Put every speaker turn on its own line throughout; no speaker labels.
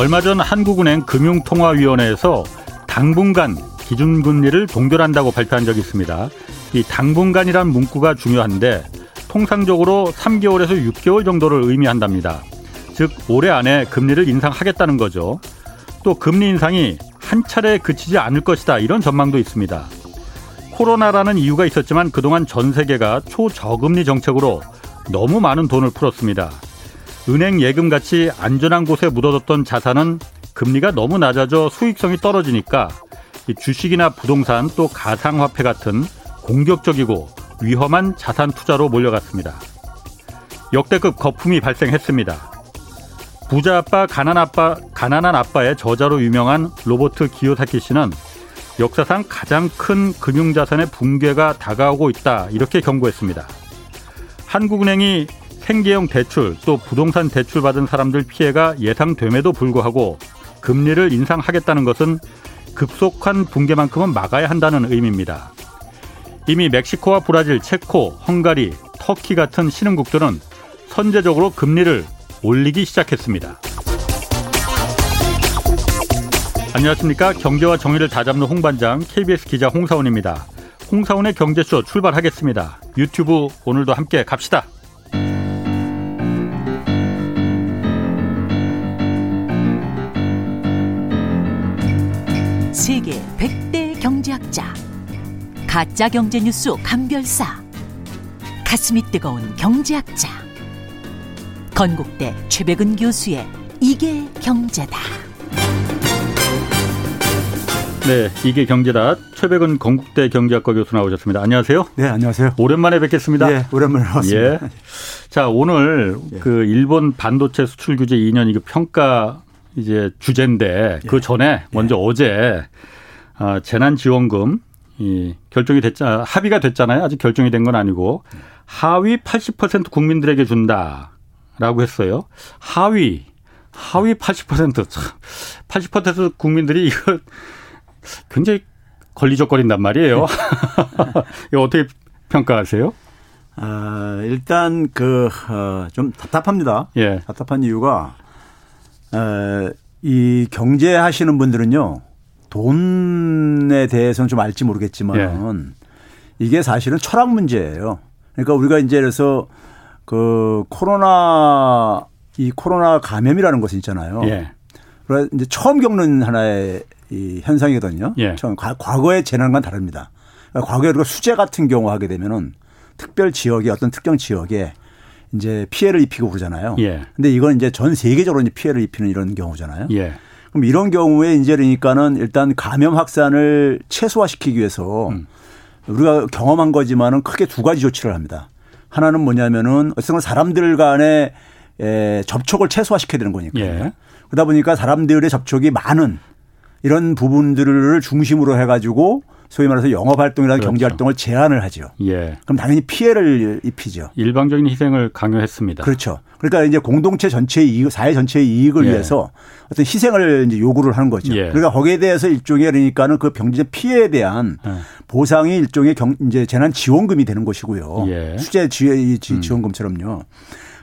얼마 전 한국은행 금융통화위원회에서 당분간 기준금리를 동결한다고 발표한 적이 있습니다. 이 당분간이란 문구가 중요한데 통상적으로 3개월에서 6개월 정도를 의미한답니다. 즉 올해 안에 금리를 인상하겠다는 거죠. 또 금리 인상이 한 차례 그치지 않을 것이다 이런 전망도 있습니다. 코로나라는 이유가 있었지만 그동안 전 세계가 초저금리 정책으로 너무 많은 돈을 풀었습니다. 은행 예금 같이 안전한 곳에 묻어뒀던 자산은 금리가 너무 낮아져 수익성이 떨어지니까 주식이나 부동산 또 가상화폐 같은 공격적이고 위험한 자산 투자로 몰려갔습니다. 역대급 거품이 발생했습니다. 부자 아빠, 가난 아빠, 가난한 아빠의 저자로 유명한 로버트 기요사키 씨는 역사상 가장 큰 금융자산의 붕괴가 다가오고 있다 이렇게 경고했습니다. 한국은행이 생계형 대출 또 부동산 대출 받은 사람들 피해가 예상됨에도 불구하고 금리를 인상하겠다는 것은 급속한 붕괴만큼은 막아야 한다는 의미입니다. 이미 멕시코와 브라질, 체코, 헝가리, 터키 같은 신흥국들은 선제적으로 금리를 올리기 시작했습니다. 안녕하십니까. 경제와 정의를 다잡는 홍반장 KBS 기자 홍사원입니다. 홍사원의 경제쇼 출발하겠습니다. 유튜브 오늘도 함께 갑시다.
세계 100대 경제학자 가짜 경제 뉴스 감별사 가슴이 뜨거운 경제학자 건국대 최백은 교수의 이게 경제다.
네, 이게 경제다. 최백은 건국대 경제학과 교수 나오셨습니다. 안녕하세요.
네, 안녕하세요.
오랜만에 뵙겠습니다.
네, 오랜만에 왔습니다. 예.
자, 오늘 예. 그 일본 반도체 수출 규제 2년 이거 평가 이제 주제인데 그 예. 전에 먼저 예. 어제 아, 재난지원금 이 결정이 됐자 합의가 됐잖아요. 아직 결정이 된 건 아니고 하위 80% 국민들에게 준다라고 했어요. 하위 하위 80% 80% 국민들이 이거 굉장히 걸리적거린단 말이에요. 이거 어떻게 평가하세요?
아, 일단 그좀 어, 답답합니다. 예. 답답한 이유가 에, 이 경제 하시는 분들은요. 돈에 대해서는 좀 알지 모르겠지만 예. 이게 사실은 철학 문제예요. 그러니까 우리가 이제 그래서 그 코로나 이 코로나 감염이라는 것이 있잖아요. 예. 그래 이제 처음 겪는 하나의 이 현상이거든요. 예. 처음 과거의 재난과는 다릅니다. 그러니까 과거에 우리가 수재 같은 경우 하게 되면은 특별 지역에 어떤 특정 지역에 이제 피해를 입히고 그러잖아요. 예. 근데 이건 이제 전 세계적으로 이제 피해를 입히는 이런 경우잖아요. 예. 그럼 이런 경우에 이제 그러니까는 일단 감염 확산을 최소화시키기 위해서 음. 우리가 경험한 거지만은 크게 두 가지 조치를 합니다. 하나는 뭐냐면은 어쨌든 사람들 간의 에, 접촉을 최소화시켜야 되는 거니까요. 예. 그러다 보니까 사람들의 접촉이 많은 이런 부분들을 중심으로 해가지고 소위 말해서 영업 활동이나 그렇죠. 경제 활동을 제한을 하죠. 예. 그럼 당연히 피해를 입히죠.
일방적인 희생을 강요했습니다.
그렇죠. 그러니까 이제 공동체 전체의 이익, 사회 전체의 이익을 예. 위해서 어떤 희생을 이제 요구를 하는 거죠. 예. 그러니까 거기에 대해서 일종의 그러니까는 그 병제 피해에 대한 예. 보상이 일종의 경, 이제 재난 지원금이 되는 것이고요. 예. 수재 지, 지원금처럼요.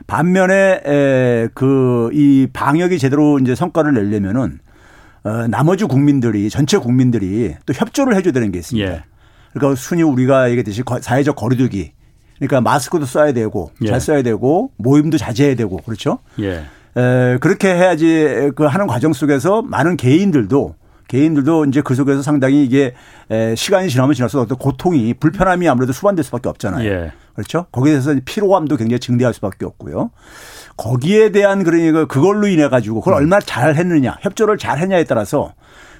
반면에 그 이 방역이 제대로 이제 성과를 내려면은 어, 나머지 국민들이 전체 국민들이 또 협조를 해줘야 되는 게 있습니다. 예. 그러니까 순위 우리가 얘기했듯이 사회적 거리두기 그러니까 마스크도 써야 되고 예. 잘 써야 되고 모임도 자제해야 되고 그렇죠. 예. 에, 그렇게 해야지 그 하는 과정 속에서 많은 개인들도 개인들도 이제 그 속에서 상당히 이게 에, 시간이 지나면 지날수록 어떤 고통이 불편함이 아무래도 수반될 수밖에 없잖아요. 예. 그렇죠. 거기에 대해서 피로감도 굉장히 증대할 수밖에 없고요. 거기에 대한 그러니까 그걸로 인해 가지고 그걸 음. 얼마나 잘 했느냐, 협조를 잘 했냐에 따라서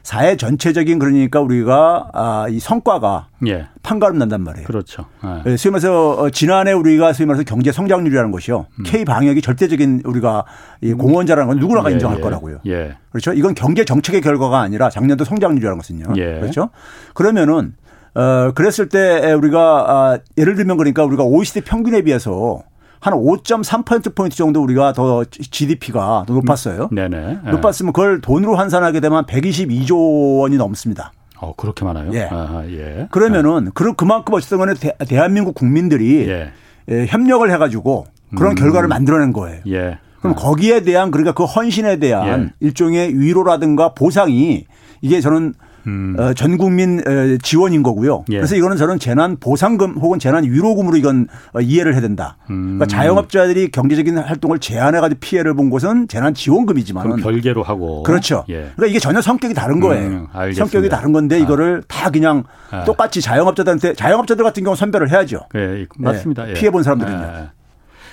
사회 전체적인 그러니까 우리가 아, 이 성과가 예. 판가름 난단 말이에요.
그렇죠.
예. 소위 말해서 어, 지난해 우리가 소위 말해서 경제 성장률이라는 것이요. 음. K 방역이 절대적인 우리가 이 공헌자라는 건 누구나가 예. 인정할 예. 거라고요. 예. 그렇죠. 이건 경제 정책의 결과가 아니라 작년도 성장률이라는 것은요. 예. 그렇죠. 그러면은 어 그랬을 때 우리가 아, 예를 들면 그러니까 우리가 OECD 평균에 비해서 한 5.3%포인트 정도 우리가 더 GDP가 더 높았어요. 음. 네네. 네. 높았으면 그걸 돈으로 환산하게 되면 122조 원이 넘습니다.
어, 그렇게 많아요?
예. 아, 예. 그러면은, 네. 그, 그만큼 어쨌든 간에 대 한민국 국민들이 예. 예, 협력을 해가지고 그런 음. 결과를 만들어낸 거예요. 예. 그럼 네. 거기에 대한 그러니까 그 헌신에 대한 예. 일종의 위로라든가 보상이 이게 저는 음. 어, 전 국민 어, 지원인 거고요. 예. 그래서 이거는 저는 재난 보상금 혹은 재난 위로금으로 이건 어, 이해를 해야 된다. 음. 그러니까 자영업자들이 경제적인 활동을 제한해 가지고 피해를 본 곳은 재난 지원금이지만
별개로 하고
그렇죠. 예. 그러니까 이게 전혀 성격이 다른 거예요. 음, 성격이 다른 건데 아. 이거를 아. 다 그냥 아. 똑같이 자영업자들한테 자영업자들 같은 경우 선별을 해야죠.
예, 맞습니다. 예.
피해 본 사람들은요.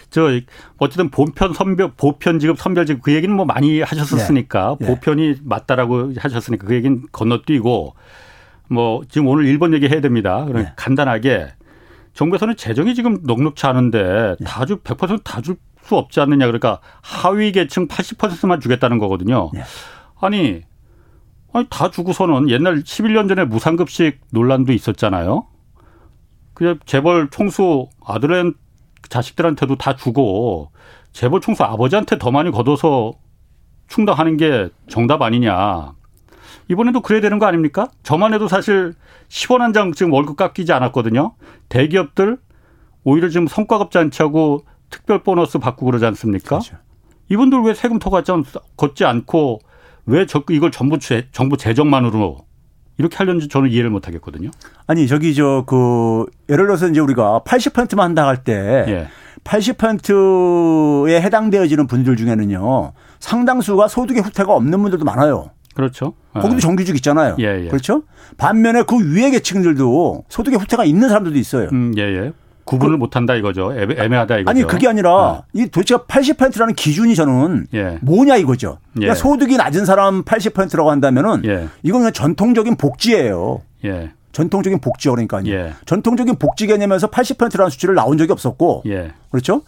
아.
저 어쨌든 본편 선별 보편 지급 선별 지급 그 얘기는 뭐 많이 하셨었으니까 네. 네. 보편이 맞다라고 하셨으니까 그 얘기는 건너뛰고 뭐 지금 오늘 일본 얘기 해야 됩니다. 그럼 네. 간단하게 정부에서는 재정이 지금 넉넉치 않은데 네. 다주 100%다 줄 수 없지 않느냐 그러니까 하위 계층 80%만 주겠다는 거거든요. 네. 아니 아니 다 주고서는 옛날 11년 전에 무상급식 논란도 있었잖아요. 그냥 재벌 총수 아들은 자식들한테도 다 주고 재벌 총수 아버지한테 더 많이 걷어서 충당하는 게 정답 아니냐. 이번에도 그래야 되는 거 아닙니까? 저만 해도 사실 10원 한 장 지금 월급 깎이지 않았거든요. 대기업들 오히려 지금 성과급 잔치하고 특별 보너스 받고 그러지 않습니까? 그렇죠. 이분들 왜 세금 더 걷지 않고 왜 이걸 전부 정부 재정만으로 이렇게 하려는지 저는 이해를 못 하겠거든요.
아니, 저기 저 그 예를 들어서 이제 우리가 80%만 한다 할때 예. 80%에 해당되어지는 분들 중에는요. 상당수가 소득의 후퇴가 없는 분들도 많아요.
그렇죠.
거기도 예. 정규직 있잖아요. 예, 예. 그렇죠? 반면에 그 위에 계층들도 소득의 후퇴가 있는 사람들도 있어요.
음, 예, 예. 구분을 그, 못한다 이거죠. 애매하다 이거죠.
아니 그게 아니라 네. 이 도대체 80%라는 기준이 저는 예. 뭐냐 이거죠. 그러니까 예. 소득이 낮은 사람 80%라고 한다면은 예. 이건 그냥 전통적인 복지예요. 예. 전통적인 복지 그러니까요. 예. 전통적인 복지 개념에서 80%라는 수치를 나온 적이 없었고 예. 그렇죠?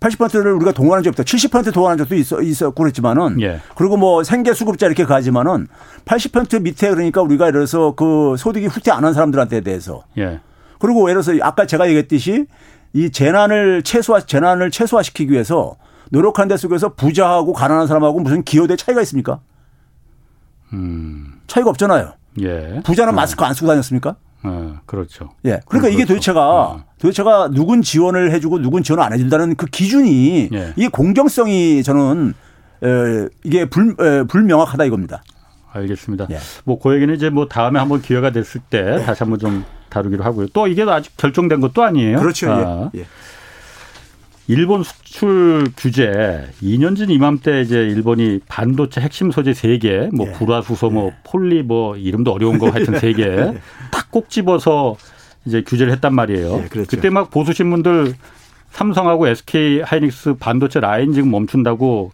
80%를 우리가 동원한 적이 없다. 70% 동원한 적도 있어, 있었고 그랬지만은. 예. 그리고 뭐 생계 수급자 이렇게 가지만은 80% 밑에 그러니까 우리가 예를 들어서 그 소득이 후퇴 안 한 사람들한테 대해서. 예. 그리고 예를 들어서 아까 제가 얘기했듯이 이 재난을 최소화 재난을 최소화시키기 위해서 노력한 데 속에서 부자하고 가난한 사람하고 무슨 기여대 차이가 있습니까? 음. 차이가 없잖아요. 예. 부자는 네. 마스크 안 쓰고 다녔습니까?
어, 그렇죠.
예. 그러니까 이게 그렇죠. 도대체가 어. 도대체가 누군 지원을 해주고 누군 지원을 안 해준다는 그 기준이 예. 이게 공정성이 저는 에, 이게 불, 에, 불명확하다 이겁니다.
알겠습니다. 예. 뭐그 얘기는 이제 뭐 다음에 한번 기회가 됐을 때 예. 다시 한번 좀 다루기로 하고요. 또 이게 아직 결정된 것도 아니에요.
그렇죠. 아. 예. 예.
일본 수출 규제 2년 전 이맘때 이제 일본이 반도체 핵심 소재 3개, 뭐 예. 불화수소, 뭐 예. 폴리 뭐 이름도 어려운 거 하여튼 3개 탁 꼭 집어서 이제 규제를 했단 말이에요. 예, 그렇죠. 그때 막 보수 신문들 삼성하고 SK 하이닉스 반도체 라인 지금 멈춘다고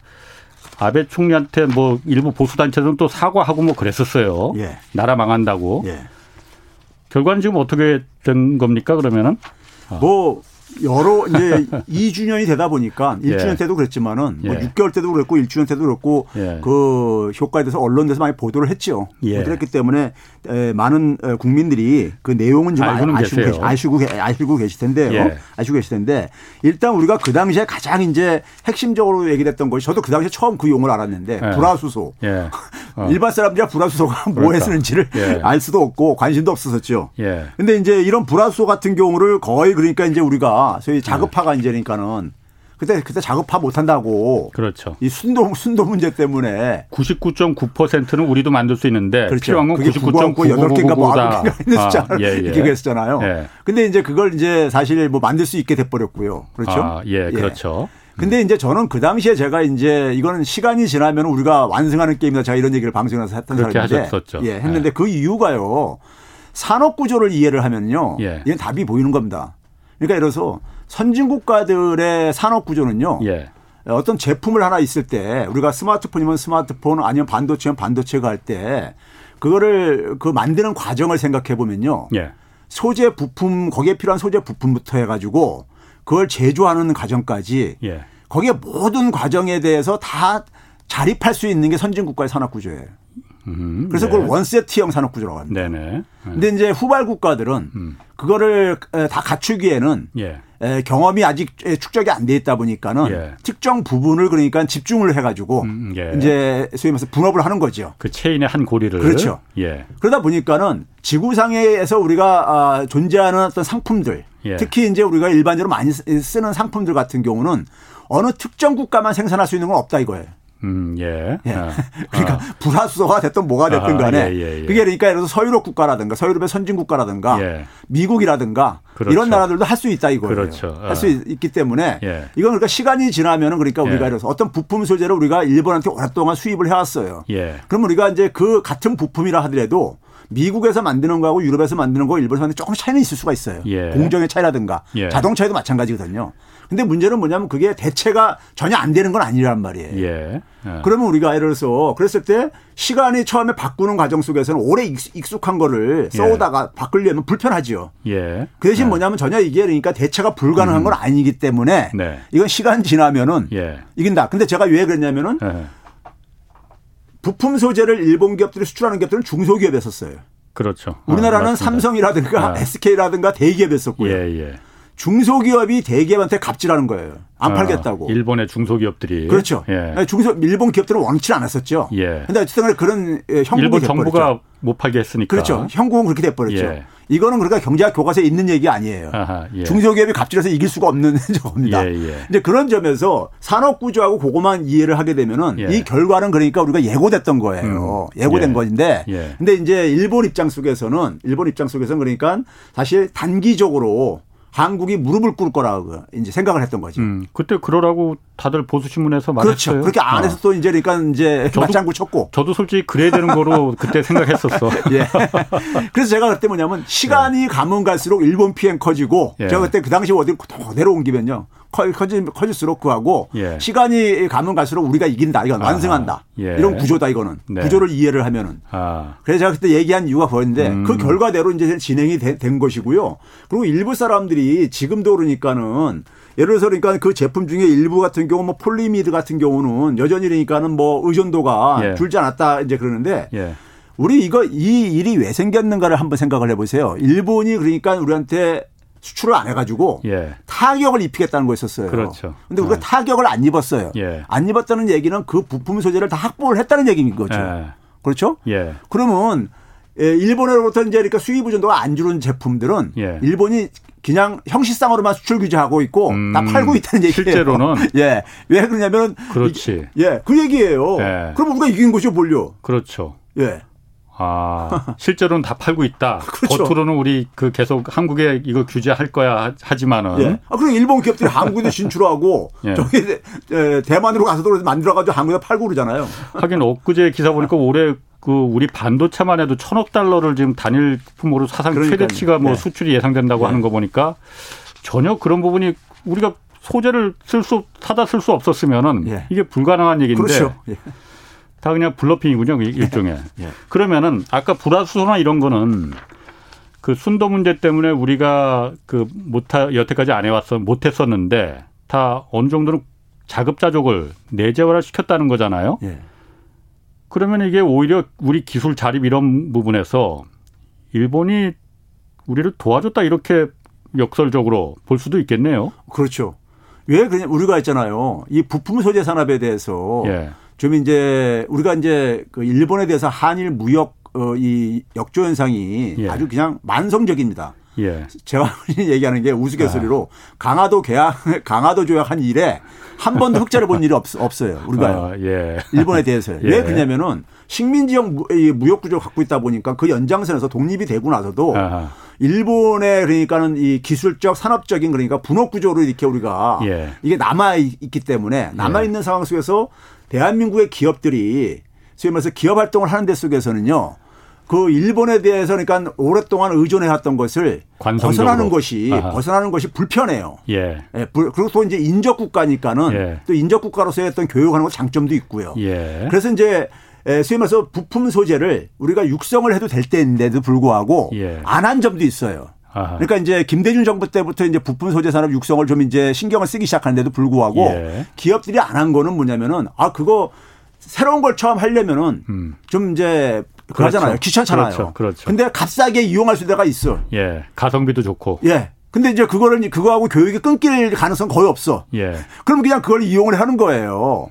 아베 총리한테 뭐 일부 보수 단체들은 또 사과하고 뭐 그랬었어요. 예. 나라 망한다고. 예. 결과는 지금 어떻게 된 겁니까 그러면은?
뭐 여러 이제 2주년이 되다 보니까 1주년 예. 때도 그랬지만은 뭐 6개월 예. 때도 그랬고 1주년 때도 그랬고 예. 그 효과에 대해서 언론에서 많이 보도를 했죠. 예. 그랬기 때문에 많은 국민들이 그 내용은 좀 아시고, 계시, 아시고, 아시고 계실 텐데요. 예. 아시고 계실 텐데 일단 우리가 그 당시에 가장 이제 핵심적으로 얘기했던 것이 저도 그 당시에 처음 그 용어를 알았는데 예. 불화수소. 어. 일반 사람들이 불화수소가 뭐에 그렇다. 쓰는지를 알 수도 없고 관심도 없었었죠. 근데 이제 이런 불화수소 같은 경우를 거의 그러니까 이제 우리가 소위 자급파가 네. 이제 그러니까는 그때 그때 작업파 못 한다고.
그렇죠.
이 순도 순도 문제 때문에
99.9%는 우리도 만들 수 있는데 그렇죠. 필요한 건 99.9%가
뭐 아, 예, 예. 이렇게 했었잖아요. 예. 근데 이제 그걸 이제 사실 뭐 만들 수 있게 돼 버렸고요. 그렇죠?
아, 예, 예, 그렇죠.
근데 이제 저는 그 당시에 제가 이제 이거는 시간이 지나면 우리가 완성하는 게임이다. 제가 이런 얘기를 방송에서 했던 사람인데 하셨었죠. 예, 했는데 예. 그 이유가요. 산업 구조를 이해를 하면요. 예. 이건 답이 보이는 겁니다. 그러니까 예를 들어서 선진 국가들의 산업 구조는요. 예. 어떤 제품을 하나 있을 때 우리가 스마트폰이면 스마트폰 아니면 반도체면 반도체가 할 때 그거를 그 만드는 과정을 생각해 보면요. 예. 소재 부품 거기에 필요한 소재 부품부터 해 가지고 그걸 제조하는 과정까지 예. 거기에 모든 과정에 대해서 다 자립할 수 있는 게 선진 국가의 산업 구조예요. 음, 그래서 네. 그걸 원세트형 산업 구조라고 합니다. 네네. 네. 근데 이제 후발 국가들은 음. 그거를 다 갖추기에는 예. 경험이 아직 축적이 안 돼 있다 보니까는 예. 특정 부분을 그러니까 집중을 해가지고 음, 예. 이제 소위 말해서 분업을 하는 거죠.
그 체인의 한 고리를
그렇죠. 예. 그러다 보니까는 지구상에서 우리가 아, 존재하는 어떤 상품들 예. 특히 이제 우리가 일반적으로 많이 쓰는 상품들 같은 경우는 어느 특정 국가만 생산할 수 있는 건 없다 이거예요.
음, 예. 예. 아.
그러니까 아. 불화수소가 됐든 뭐가 됐든 간에 아, 예, 예, 예. 그게 그러니까 예를 들어서 서유럽 국가라든가 서유럽의 선진 국가라든가 예. 미국이라든가 그렇죠. 이런 나라들도 할 수 있다 이거예요. 그렇죠. 아. 할수 있기 때문에 예. 이건 그러니까 시간이 지나면은 그러니까 우리가 이래서 어떤 부품 소재를 우리가 일본한테 오랫동안 수입을 해왔어요. 그럼 우리가 이제 그 같은 부품이라 하더라도 미국에서 만드는 거하고 유럽에서 만드는 거 일본에서 만드는 조금 차이는 있을 수가 있어요. 공정의 차이라든가 자동차에도 마찬가지거든요. 근데 문제는 뭐냐면 그게 대체가 전혀 안 되는 건 아니란 말이에요. 예. 예. 그러면 우리가 예를 들어서 그랬을 때 시간이 처음에 바꾸는 과정 속에서는 오래 익숙한 거를 예. 써오다가 예. 바꾸려면 불편하지요. 예. 그 대신 예. 뭐냐면 전혀 이게 그러니까 대체가 불가능한 음. 건 아니기 때문에 네. 이건 시간 지나면은 예. 이긴다. 근데 제가 왜 그랬냐면은 부품 소재를 일본 기업들이 수출하는 기업들은 중소기업이었었어요.
그렇죠.
우리나라는 아, 삼성이라든가 아. SK라든가 대기업이었었고요. 예, 예. 중소기업이 대기업한테 갑질하는 거예요. 안 아, 팔겠다고.
일본의 중소기업들이.
그렇죠. 예. 네, 중소 일본 기업들은 원치 않았었죠. 예. 근데 어쨌든 그런 예, 형국이
일본 정부가 못 팔게 했으니까.
그렇죠. 형국은 그렇게 돼 버렸죠. 예. 이거는 그러니까 경제학 교과서에 있는 얘기 아니에요. 아하, 예. 중소기업이 갑질해서 이길 수가 없는 겁니다. 예, 예. 근데 그런 점에서 산업 구조하고 그거만 이해를 하게 되면은 예. 이 결과는 그러니까 우리가 예고됐던 거예요. 음. 예고된 예. 건데. 근데 이제 일본 입장 속에서는 일본 입장 속에서는 그러니까 사실 단기적으로 한국이 무릎을 꿇을 거라고 이제 생각을 했던 거죠. 음,
그때 그러라고 다들 보수 신문에서 말했어요.
그렇죠. 그렇게 안 해서 어. 또 이제 그러니까 이제 저도, 맞장구 쳤고.
저도 솔직히 그래야 되는 거로 그때 생각했었어. 예.
그래서 제가 그때 뭐냐면 시간이 예. 가면 갈수록 일본 피행 커지고 예. 제가 그때 그 당시 어디 그대로 옮기면요. 커지, 커질수록 그하고 예. 시간이 가면 갈수록 우리가 이긴다. 이건 완승한다. 예. 이런 구조다 이거는. 네. 구조를 이해를 하면은. 아. 그래서 제가 그때 얘기한 이유가 그건데 음. 그 결과대로 이제 진행이 되, 된 것이고요. 그리고 일부 사람들이 지금도 그러니까는 예를 들어서 그러니까 그 제품 중에 일부 같은 경우 뭐 폴리이미드 같은 경우는 여전히 그러니까는 뭐 의존도가 예. 줄지 않았다 이제 그러는데 예. 우리 이거 이 일이 왜 생겼는가를 한번 생각을 해보세요. 일본이 그러니까 우리한테 수출을 안 해가지고 예. 타격을 입히겠다는 거였었어요. 그렇죠. 근데 우리가 네. 타격을 안 입었어요. 예. 안 입었다는 얘기는 그 부품 소재를 다 확보를 했다는 얘기인 거죠. 예. 그렇죠? 예. 그러면 예, 일본으로부터 이제 그러니까 수입 의존도가 안 줄은 제품들은 예. 일본이 그냥 형식상으로만 수출 규제하고 있고 음, 다 팔고 있다는 얘기예요.
실제로는
예. 왜 그러냐면
그렇지.
예. 그 얘기예요. 예. 그럼 우리가 이긴 거죠, 뭘요?
그렇죠. 예. 아, 실제로는 다 팔고 있다. 그렇죠. 겉으로는 우리 그 계속 한국에 이거 규제할 거야 하지만은.
예. 아, 그럼 일본 기업들이 한국에 진출하고 예. 저기 대만으로 가서도 만들어가지고 한국에 팔고 그러잖아요.
하긴 엊그제 기사 보니까 올해 그 우리 반도체만 해도 천억 달러를 지금 단일 품으로 사상 그러니까요. 최대치가 뭐 예. 수출이 예상된다고 예. 하는 거 보니까 전혀 그런 부분이 우리가 소재를 쓸 수 사다 쓸 수 없었으면은 예. 이게 불가능한 얘기인데. 그렇죠. 예. 다 그냥 블러핑이군요, 그 일종의. 예. 그러면은 아까 불화수소나 이런 거는 그 순도 문제 때문에 우리가 그 못하 여태까지 안 해왔어 못했었는데 다 어느 정도는 자급자족을 내재화를 시켰다는 거잖아요. 예. 그러면 이게 오히려 우리 기술 자립 이런 부분에서 일본이 우리를 도와줬다 이렇게 역설적으로 볼 수도 있겠네요.
그렇죠. 왜 그냥 우리가 있잖아요. 이 부품 소재 산업에 대해서 예. 좀 이제 우리가 이제 그 일본에 대해서 한일 무역 어, 이 역조 현상이 예. 아주 그냥 만성적입니다. 예. 제가 얘기하는 게 우스갯소리로 아. 강화도 계약, 강화도 조약 한 일에 한 번도 흑자를 본 일이 없, 없어요. 우리가요. 아, 예. 일본에 대해서요. 예. 왜 그러냐면은 식민지형 무역 구조를 갖고 있다 보니까 그 연장선에서 독립이 되고 나서도 아하. 일본의 그러니까는 이 기술적 산업적인 그러니까 분업 구조로 이렇게 우리가 예. 이게 남아 있기 때문에 남아 있는 상황 속에서 대한민국의 기업들이 소위 말해서 기업 활동을 하는 데 속에서는요. 그 일본에 대해서 그러니까 오랫동안 의존해왔던 것을 관성적으로. 벗어나는 것이 아하. 벗어나는 것이 불편해요. 예. 예. 그리고 또 이제 인접 국가니까는 예. 또 인접 국가로서의 어떤 교육하는 것 장점도 있고요. 예. 그래서 이제 소위 말해서 부품 소재를 우리가 육성을 해도 될 때인데도 불구하고 예. 안한 점도 있어요. 아하. 그러니까 이제 김대중 정부 때부터 이제 부품 소재 산업 육성을 좀 이제 신경을 쓰기 시작하는데도 불구하고 예. 기업들이 안 한 거는 뭐냐면은 아 그거 새로운 걸 처음 하려면은 음. 좀 이제 그러잖아요. 그렇죠. 귀찮잖아요. 그렇죠. 그렇죠. 근데 값싸게 이용할 수 있는 데가 있어.
예. 가성비도 좋고.
예. 근데 이제 그거를 그거하고 교육이 끊길 가능성 거의 없어. 예. 그럼 그냥 그걸 이용을 하는 거예요.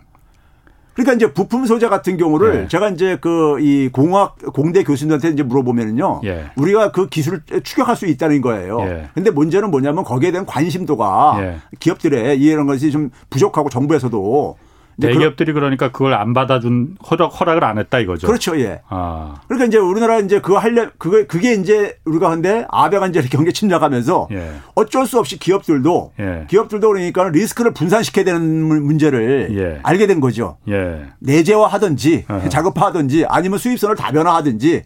그러니까 이제 부품 소재 같은 경우를 예. 제가 이제 그 이 공학 공대 교수님한테 이제 물어보면은요. 예. 우리가 그 기술을 추격할 수 있다는 거예요. 예. 근데 문제는 뭐냐면 거기에 대한 관심도가 예. 기업들의 이런 것이 좀 부족하고 정부에서도
대기업들이 그러니까 그걸 안 받아준 허락 허락을 안 했다 이거죠.
그렇죠, 예. 아. 그러니까 이제 우리나라 이제 그거 하려 그게 그게 이제 우리가 한데 아베가 이제 경제 침략하면서 예. 어쩔 수 없이 기업들도 예. 기업들도 그러니까 리스크를 분산시켜야 되는 문제를 예. 알게 된 거죠. 예. 내재화하든지 자급화하든지 아니면 수입선을 다변화하든지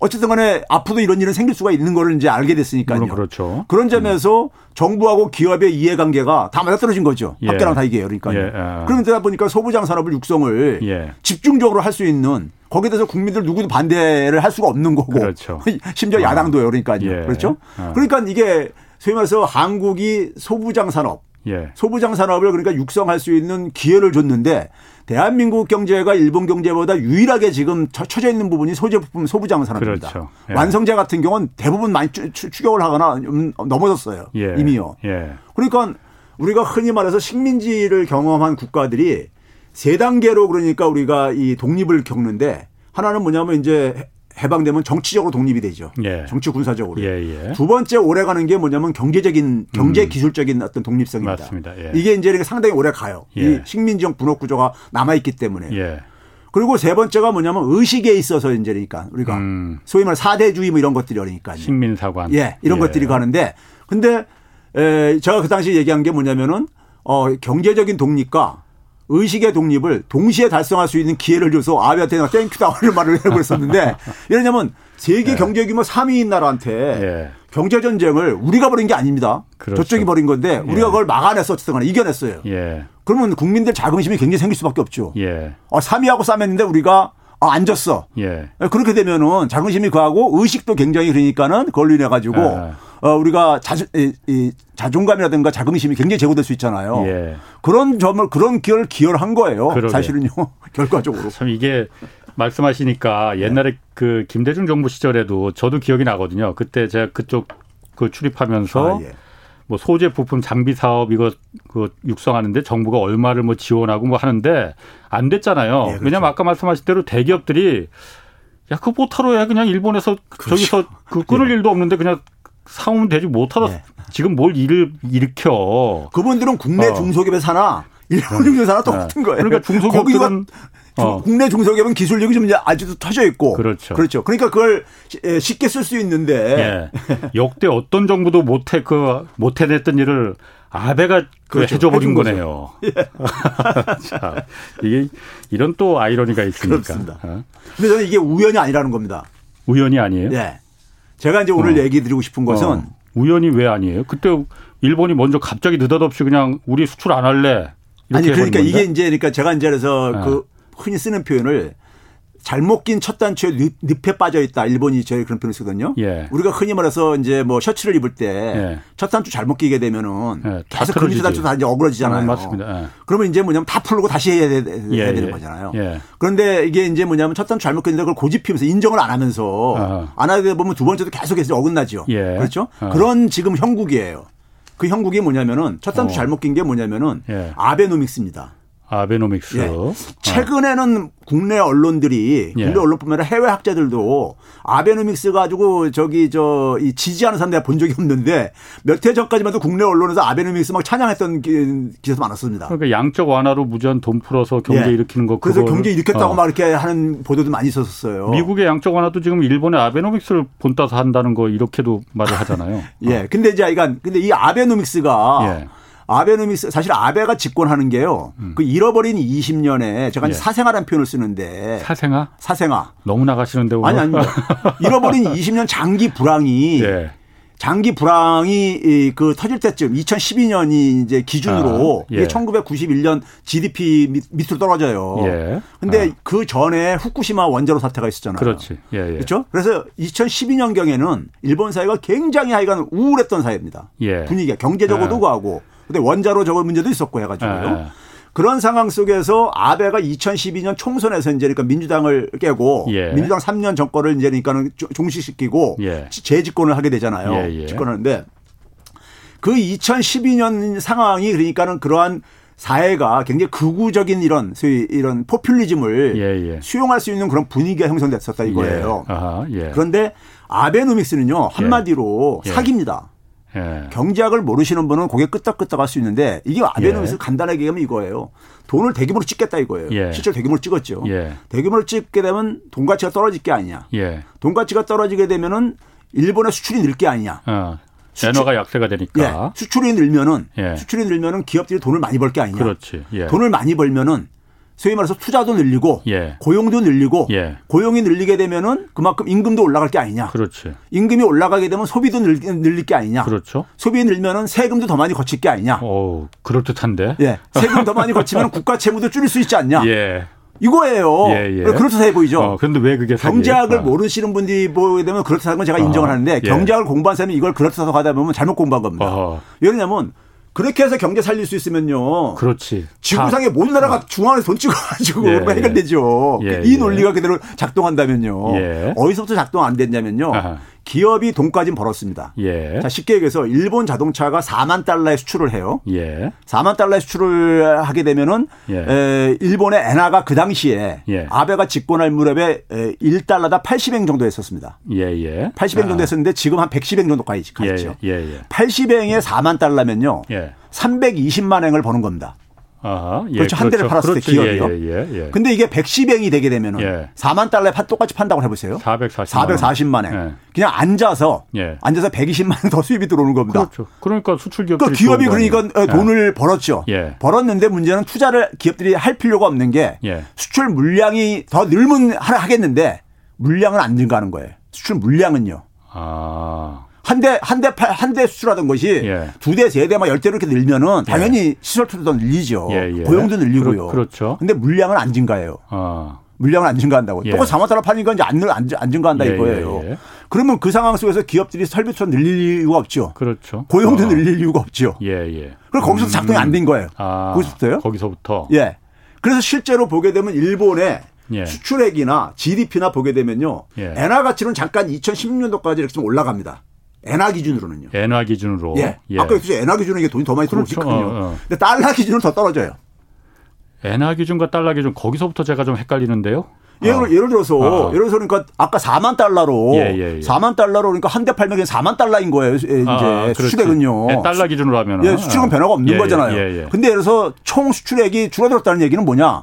어쨌든 간에 앞으로 이런 일은 생길 수가 있는 거를 이제 알게 됐으니까요.
그렇죠.
그런 점에서 음. 정부하고 기업의 이해관계가 다 맞아떨어진 거죠. 예. 학교랑 다 이게요. 그러니까요. 예. 아. 그러다 보니까 소부장 산업을 육성을 예. 집중적으로 할 수 있는 거기에 대해서 국민들 누구도 반대를 할 수가 없는 거고. 그렇죠. 심지어 야당도요. 그러니까요. 예. 그렇죠. 아. 그러니까 이게 소위 말해서 한국이 소부장 산업 예. 소부장 산업을 그러니까 육성할 수 있는 기회를 줬는데 대한민국 경제가 일본 경제보다 유일하게 지금 처져 있는 부분이 소재 부품 소부장 산업입니다. 그렇죠. 예. 완성제 같은 경우는 대부분 많이 추격을 하거나 넘어졌어요. 예. 이미요. 예. 그러니까 우리가 흔히 말해서 식민지를 경험한 국가들이 세 단계로 그러니까 우리가 이 독립을 겪는데 하나는 뭐냐면 이제 해방되면 정치적으로 독립이 되죠. 예. 정치 군사적으로. 예, 예. 두 번째 오래 가는 게 뭐냐면 경제적인 경제 음. 기술적인 어떤 독립성입니다. 맞습니다. 예. 이게 이제 상당히 오래 가요. 이 예. 식민지형 분업 구조가 남아 있기 때문에. 예. 그리고 세 번째가 뭐냐면 의식에 있어서 이제 그러니까 우리가 음. 소위 말해 사대주의 뭐 이런 것들이 그러니까
식민 사관.
예, 이런 것들이 가는데 근데 에 제가 그 당시 얘기한 게 뭐냐면은 어 경제적인 독립과 의식의 독립을 동시에 달성할 수 있는 기회를 줘서 아베한테 내가 땡큐다라는 말을 해버렸었는데 이러냐면 세계 네. 경제 규모 3위인 나라한테 예. 경제 전쟁을 우리가 벌인 게 아닙니다. 그렇죠. 저쪽이 벌인 건데 우리가 예. 그걸 막아냈어 어쨌든 간에 이겨냈어요. 예. 그러면 국민들 자긍심이 굉장히 생길 수밖에 없죠. 예. 어, 3위하고 싸맸는데 우리가 아, 안 졌어. 예. 그렇게 되면은 자긍심이 그하고 의식도 굉장히 그러니까는 그걸로 인해 가지고 예. 어, 우리가 자, 이, 이 자존감이라든가 자긍심이 굉장히 제고될 수 있잖아요. 예. 그런 점을 그런 기여를 기여를 한 거예요. 그러게. 사실은요. 결과적으로.
참 이게 말씀하시니까 옛날에 네. 그 김대중 정부 시절에도 저도 기억이 나거든요. 그때 제가 그쪽 그 출입하면서 아, 예. 뭐 소재 부품 장비 사업 이거 그 육성하는데 정부가 얼마를 뭐 지원하고 뭐 하는데 안 됐잖아요. 예, 그렇죠. 왜냐면 아까 말씀하신 대로 대기업들이 야, 그 못하러 해. 그냥 일본에서 그렇죠. 저기서 그 끊을 예. 일도 없는데 그냥 사오면 되지 못하다 예. 지금 뭘 일을 일으켜.
그분들은 국내 어. 중소기업에 사나 일본 중소기업에 사나 똑같은 거예요.
그러니까 중소기업들은
어. 국내 중소기업은 기술력이 좀 이제 아직도 터져 있고. 그렇죠. 그렇죠. 그러니까 그걸 쉽게 쓸 수 있는데.
예. 역대 어떤 정부도 못해, 그, 못해냈던 일을 아베가 그 그렇죠. 해줘버린 거네요. 예. 자, 이게 이런 또 아이러니가 있으니까. 그렇습니다.
어? 근데 저는 이게 우연이 아니라는 겁니다.
우연이 아니에요?
예. 제가 이제 오늘 어. 얘기 드리고 싶은 것은 어.
우연이 왜 아니에요? 그때 일본이 먼저 갑자기 느닷없이 그냥 우리 수출 안 할래.
아니 그러니까 이게 이제 그러니까 제가 이제 그래서 네. 그 흔히 쓰는 표현을 잘못 낀 첫 단추에 늪 에 빠져 있다. 일본이 저희 그런 표현을 쓰거든요. 예. 우리가 흔히 말해서 이제 뭐 셔츠를 입을 때첫 예. 단추 잘못 끼게 되면은 예. 계속 그 밑에 단추 다 이제 어그러지잖아요. 어,
맞습니다. 예.
그러면 이제 뭐냐면 다 풀고 다시 해야, 돼, 예, 해야 되는 예. 거잖아요. 그런데 이게 이제 뭐냐면 첫 단추 잘못 끼는데 그걸 고집피면서 인정을 안 하면서 어. 안 하게 보면 두 번째도 계속해서 어긋나죠. 그렇죠? 어. 그런 지금 형국이에요. 그 형국이 뭐냐면은 첫 단추 어. 잘못 낀 게 뭐냐면은 아베노믹스입니다.
아베노믹스. 예.
최근에는 국내 언론들이 예. 국내 언론뿐만 아니라 해외 학자들도 아베노믹스 가지고 저기 저 이 지지하는 사람 내가 본 적이 없는데 몇 해 전까지만 해도 국내 언론에서 아베노믹스 막 찬양했던 기사도 많았습니다.
그러니까 양적 완화로 무전 돈 풀어서 경제 예. 일으키는 거
그래서 경제 일으켰다고 어. 막 이렇게 하는 보도도 많이 있었어요.
미국의 양적 완화도 지금 일본의 아베노믹스를 본따서 한다는 거 이렇게도 말을 하잖아요.
예. 어. 근데 이제 이건 근데 이 아베노믹스가 예. 아베노믹스 사실 아베가 집권하는 게요. 음. 그 잃어버린 20년에 제가 예. 사생아라는 표현을 쓰는데
사생아?
사생아.
너무 나가시는데
오늘. 아니 아니. 잃어버린 20년 장기 불황이 예. 장기 불황이 그 터질 때쯤 2012년이 이제 기준으로 아, 예. 이게 1991년 GDP 밑 으로 떨어져요. 예. 근데 아. 그 전에 후쿠시마 원자로 사태가 있었잖아요.
그렇지. 예, 예.
그렇죠? 그래서 2012년 경에는 일본 사회가 굉장히 하여간 우울했던 사회입니다. 예. 분위기가 경제적으로도 예. 그하고 근데 원자로 저거 문제도 있었고 해가지고요. 네. 그런 상황 속에서 아베가 2012년 총선에서 이제 그러니까 민주당을 깨고 예. 민주당 3년 정권을 이제 그러니까는 종식시키고 예. 재집권을 하게 되잖아요. 예, 예. 집권하는데 그 2012년 상황이 그러니까는 그러한 사회가 굉장히 극우적인 이런 소위 이런 포퓰리즘을 예, 예. 수용할 수 있는 그런 분위기가 형성됐었다 이거예요. 예. 아하, 예. 그런데 아베노믹스는요 한마디로 예. 사기입니다. 예. 경제학을 모르시는 분은 고개 끄덕끄덕 할 수 있는데 이게 아베노믹스 간단하게 얘기하면 이거예요. 돈을 대규모로 찍겠다 이거예요. 실제로 대규모로 찍었죠. 대규모로 찍게 되면 돈 가치가 떨어질 게 아니냐. 돈 가치가 떨어지게 되면은 일본의 수출이 늘 게 아니냐. 어.
엔화가 약세가 되니까
예, 수출이 늘면은 예. 수출이 늘면은 기업들이 돈을 많이 벌 게 아니냐.
그렇지.
예. 돈을 많이 벌면은 소위 말해서 투자도 늘리고 예. 고용도 늘리고 예. 고용이 늘리게 되면은 그만큼 임금도 올라갈 게 아니냐.
그렇지.
임금이 올라가게 되면 소비도 늘, 늘릴 게 아니냐.
그렇죠.
소비 늘면은 세금도 더 많이 거칠 게 아니냐.
오, 그럴 듯한데.
예. 세금 더 많이 거치면 국가 채무도 줄일 수 있지 않냐. 예. 이거예요. 예, 예. 그렇듯해 보이죠. 어,
그런데 왜 그게
경제학을 어. 모르시는 분들이 보게 되면 그렇다는 건 제가 인정을 어. 하는데 예. 경제학을 공부한 사람이 이걸 그렇다고 하다 보면 잘못 공부한 겁니다. 어. 왜냐하면 그렇게 해서 경제 살릴 수 있으면요.
그렇지.
지구상의 모든 나라가 어. 중앙에 돈 찍어가지고 예, 예, 해결되죠. 예, 이 논리가 그대로 작동한다면요. 예. 어디서부터 작동 안 됐냐면요. 아하. 기업이 돈까지 벌었습니다. 예. 자, 쉽게 얘기해서 일본 자동차가 4만 달러의 수출을 해요. 예. 4만 달러의 수출을 하게 되면은 예. 에, 일본의 엔화가 그 당시에 예. 아베가 집권할 무렵에 에, 1달러당 80엔 정도 했었습니다. 예, 예. 80엔 정도 아. 했었는데 지금 한 110엔 정도까지 갔죠. 예, 예, 예. 80엔에 4만 달러면요. 예. 320만 엔을 버는 겁니다. 아하, 예, 그렇죠. 한 대를 그렇죠. 팔았을 그렇죠. 때 기업이요. 예, 예, 예. 근데 이게 110행이 되게 되면은 예. 4만 달러에 파, 똑같이 판다고 해보세요.
440만,
440만 원. 예. 그냥 앉아서 예. 앉아서 120만 원 더 수입이 들어오는 겁니다.
그렇죠. 그러니까 수출 기업들이
그러니까 기업이 그러니까 예. 돈을 벌었죠. 예. 벌었는데 문제는 투자를 기업들이 할 필요가 없는 게 수출 물량이 더 늘면 하겠는데 물량은 안 증가하는 거예요. 수출 물량은요. 아. 한 대, 한 대, 한 대 수출하던 것이 예. 두 대, 세 대, 막 열 대로 이렇게 늘면은 예. 당연히 예. 시설 투자도 늘리죠. 예, 예. 고용도 늘리고요.
그렇, 죠
근데 물량은 안 증가해요. 아. 물량은 안 증가한다고. 예. 똑같이 4만 달러 파니까 이제 안, 안, 안 증가한다 예, 이거예요. 예, 예. 그러면 그 상황 속에서 기업들이 설비 투자 늘릴 이유가 없죠.
그렇죠.
고용도 어. 늘릴 이유가 없죠. 예, 예. 그럼 거기서 음. 작동이 안 된 거예요. 아, 거기서부터요?
거기서부터.
예. 그래서 실제로 보게 되면 일본의 예. 수출액이나 GDP나 보게 되면요. 예. 엔화 가치는 잠깐 2016년도까지 이렇게 좀 올라갑니다. 엔화 기준으로는요.
엔화 기준으로.
예. 예. 아까 그래서 엔화 기준으로 이게 돈이 더 많이 들어오거든요. 그렇죠. 어, 어. 근데 달러 기준은 더 떨어져요.
엔화 기준과 달러 기준 거기서부터 제가 좀 헷갈리는데요.
예를, 어. 예를 들어서 어. 예를 들어서 그러니까 아까 4만 달러로 예, 예, 예. 4만 달러로 그러니까 한 대 팔면 4만 달러인 거예요. 이제 아, 수출액은요.
예, 달러 기준으로 하면
예, 수출액은 변화가 없는 예, 예, 거잖아요. 예, 근데 예를 들어서 총 수출액이 줄어들었다는 얘기는 뭐냐?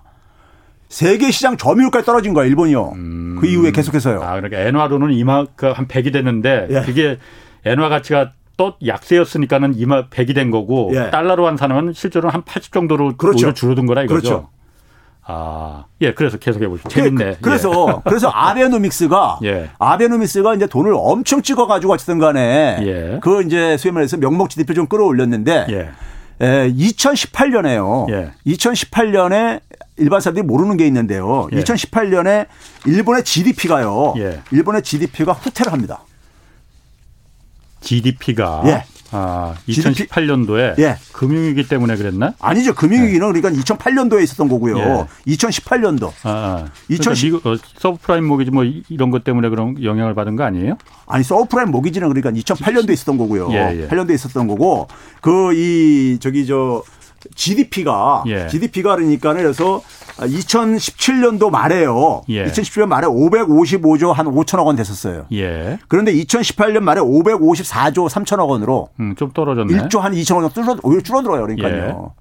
세계 시장 점유율까지 떨어진 거야 일본이요. 음. 그 이후에 계속해서요.
아 그러니까 엔화로는 이만큼 그한 100이 됐는데 그게 엔화 가치가 또 약세였으니까는 이마 100이 된 거고 예. 달러로 환산하면 실제로는 한80 정도로 그렇죠. 줄어든 거라 이거죠. 그렇죠. 아, 예, 그래서 계속해 보시죠. 재밌네.
그 래서, 예. 그래서 아베노믹스가, 예. 아베노믹스가 이제 돈을 엄청 찍어가지고 어쨌든 간에, 예. 그 이제 소위 말해서 명목 GDP 좀 끌어올렸는데, 예. 에, 2018년에요. 예. 2018년에 일반 사람들이 모르는 게 있는데요. 예. 2018년에 일본의 GDP가요. 예. 일본의 GDP가 후퇴를 합니다.
GDP가 예. 아, 2018년도에 예. 금융위기 때문에 그랬나?
아니죠. 금융위기는 네. 그러니까 2008년도에 있었던 거고요. 예. 2018년도. 아,
아. 2010 그러니까 어, 서브프라임 모기지 뭐 이런 것 때문에 그런 영향을 받은 거 아니에요?
아니 서브프라임 모기지는 그러니까 2008년도에 있었던 거고요. 예, 예. 8년도에 있었던 거고 그 이 저기 저 GDP가 예. GDP가 그러니까 그래서 2017년도 말에요. 예. 2017년 말에 555조 한 5천억 원 됐었어요. 예. 그런데 2018년 말에 554조 3천억 원으로
음, 좀 떨어졌네.
1조 한 2천억 원 줄어 오히려 줄어들어요. 그러니까요.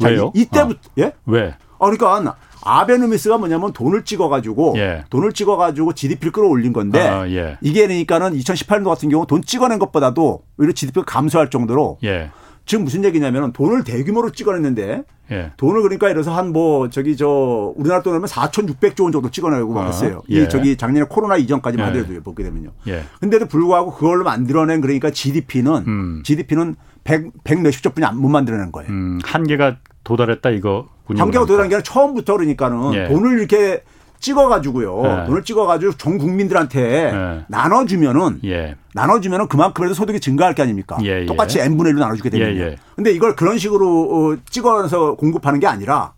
예. 자, 왜요?
이 때부터 어. 예?
왜?
아 그러니까 아베노미스가 뭐냐면 돈을 찍어가지고 예. 돈을 찍어가지고 GDP를 끌어올린 건데 아, 예. 이게 그러니까는 2018년도 같은 경우 돈 찍어낸 것보다도 오히려 GDP가 감소할 정도로 예. 지금 무슨 얘기냐면 돈을 대규모로 찍어냈는데 예. 돈을 그러니까 이래서 한 뭐 저기 저 우리나라 돈으로 하면 4,600조 원 정도 찍어내고 말았어요. 아, 예. 이 저기 작년에 코로나 이전까지만 예. 하더라도 보게 되면요. 예. 근데도 불구하고 그걸로 만들어낸 그러니까 GDP는 음. GDP는 100, 100 몇십 조뿐이 못 만들어낸 거예요. 음,
한계가 도달했다 이거.
한계가 도달한 게 아니라 처음부터 그러니까는 예. 돈을 이렇게 찍어가지고요. 네. 돈을 찍어가지고 전 국민들한테 네. 나눠주면은 예. 나눠주면은 그만큼이라도 소득이 증가할 게 아닙니까? 예, 예. 똑같이 n분의 1로 나눠주게 되면요. 예, 예. 근데 이걸 그런 식으로 어, 찍어서 공급하는 게 아니라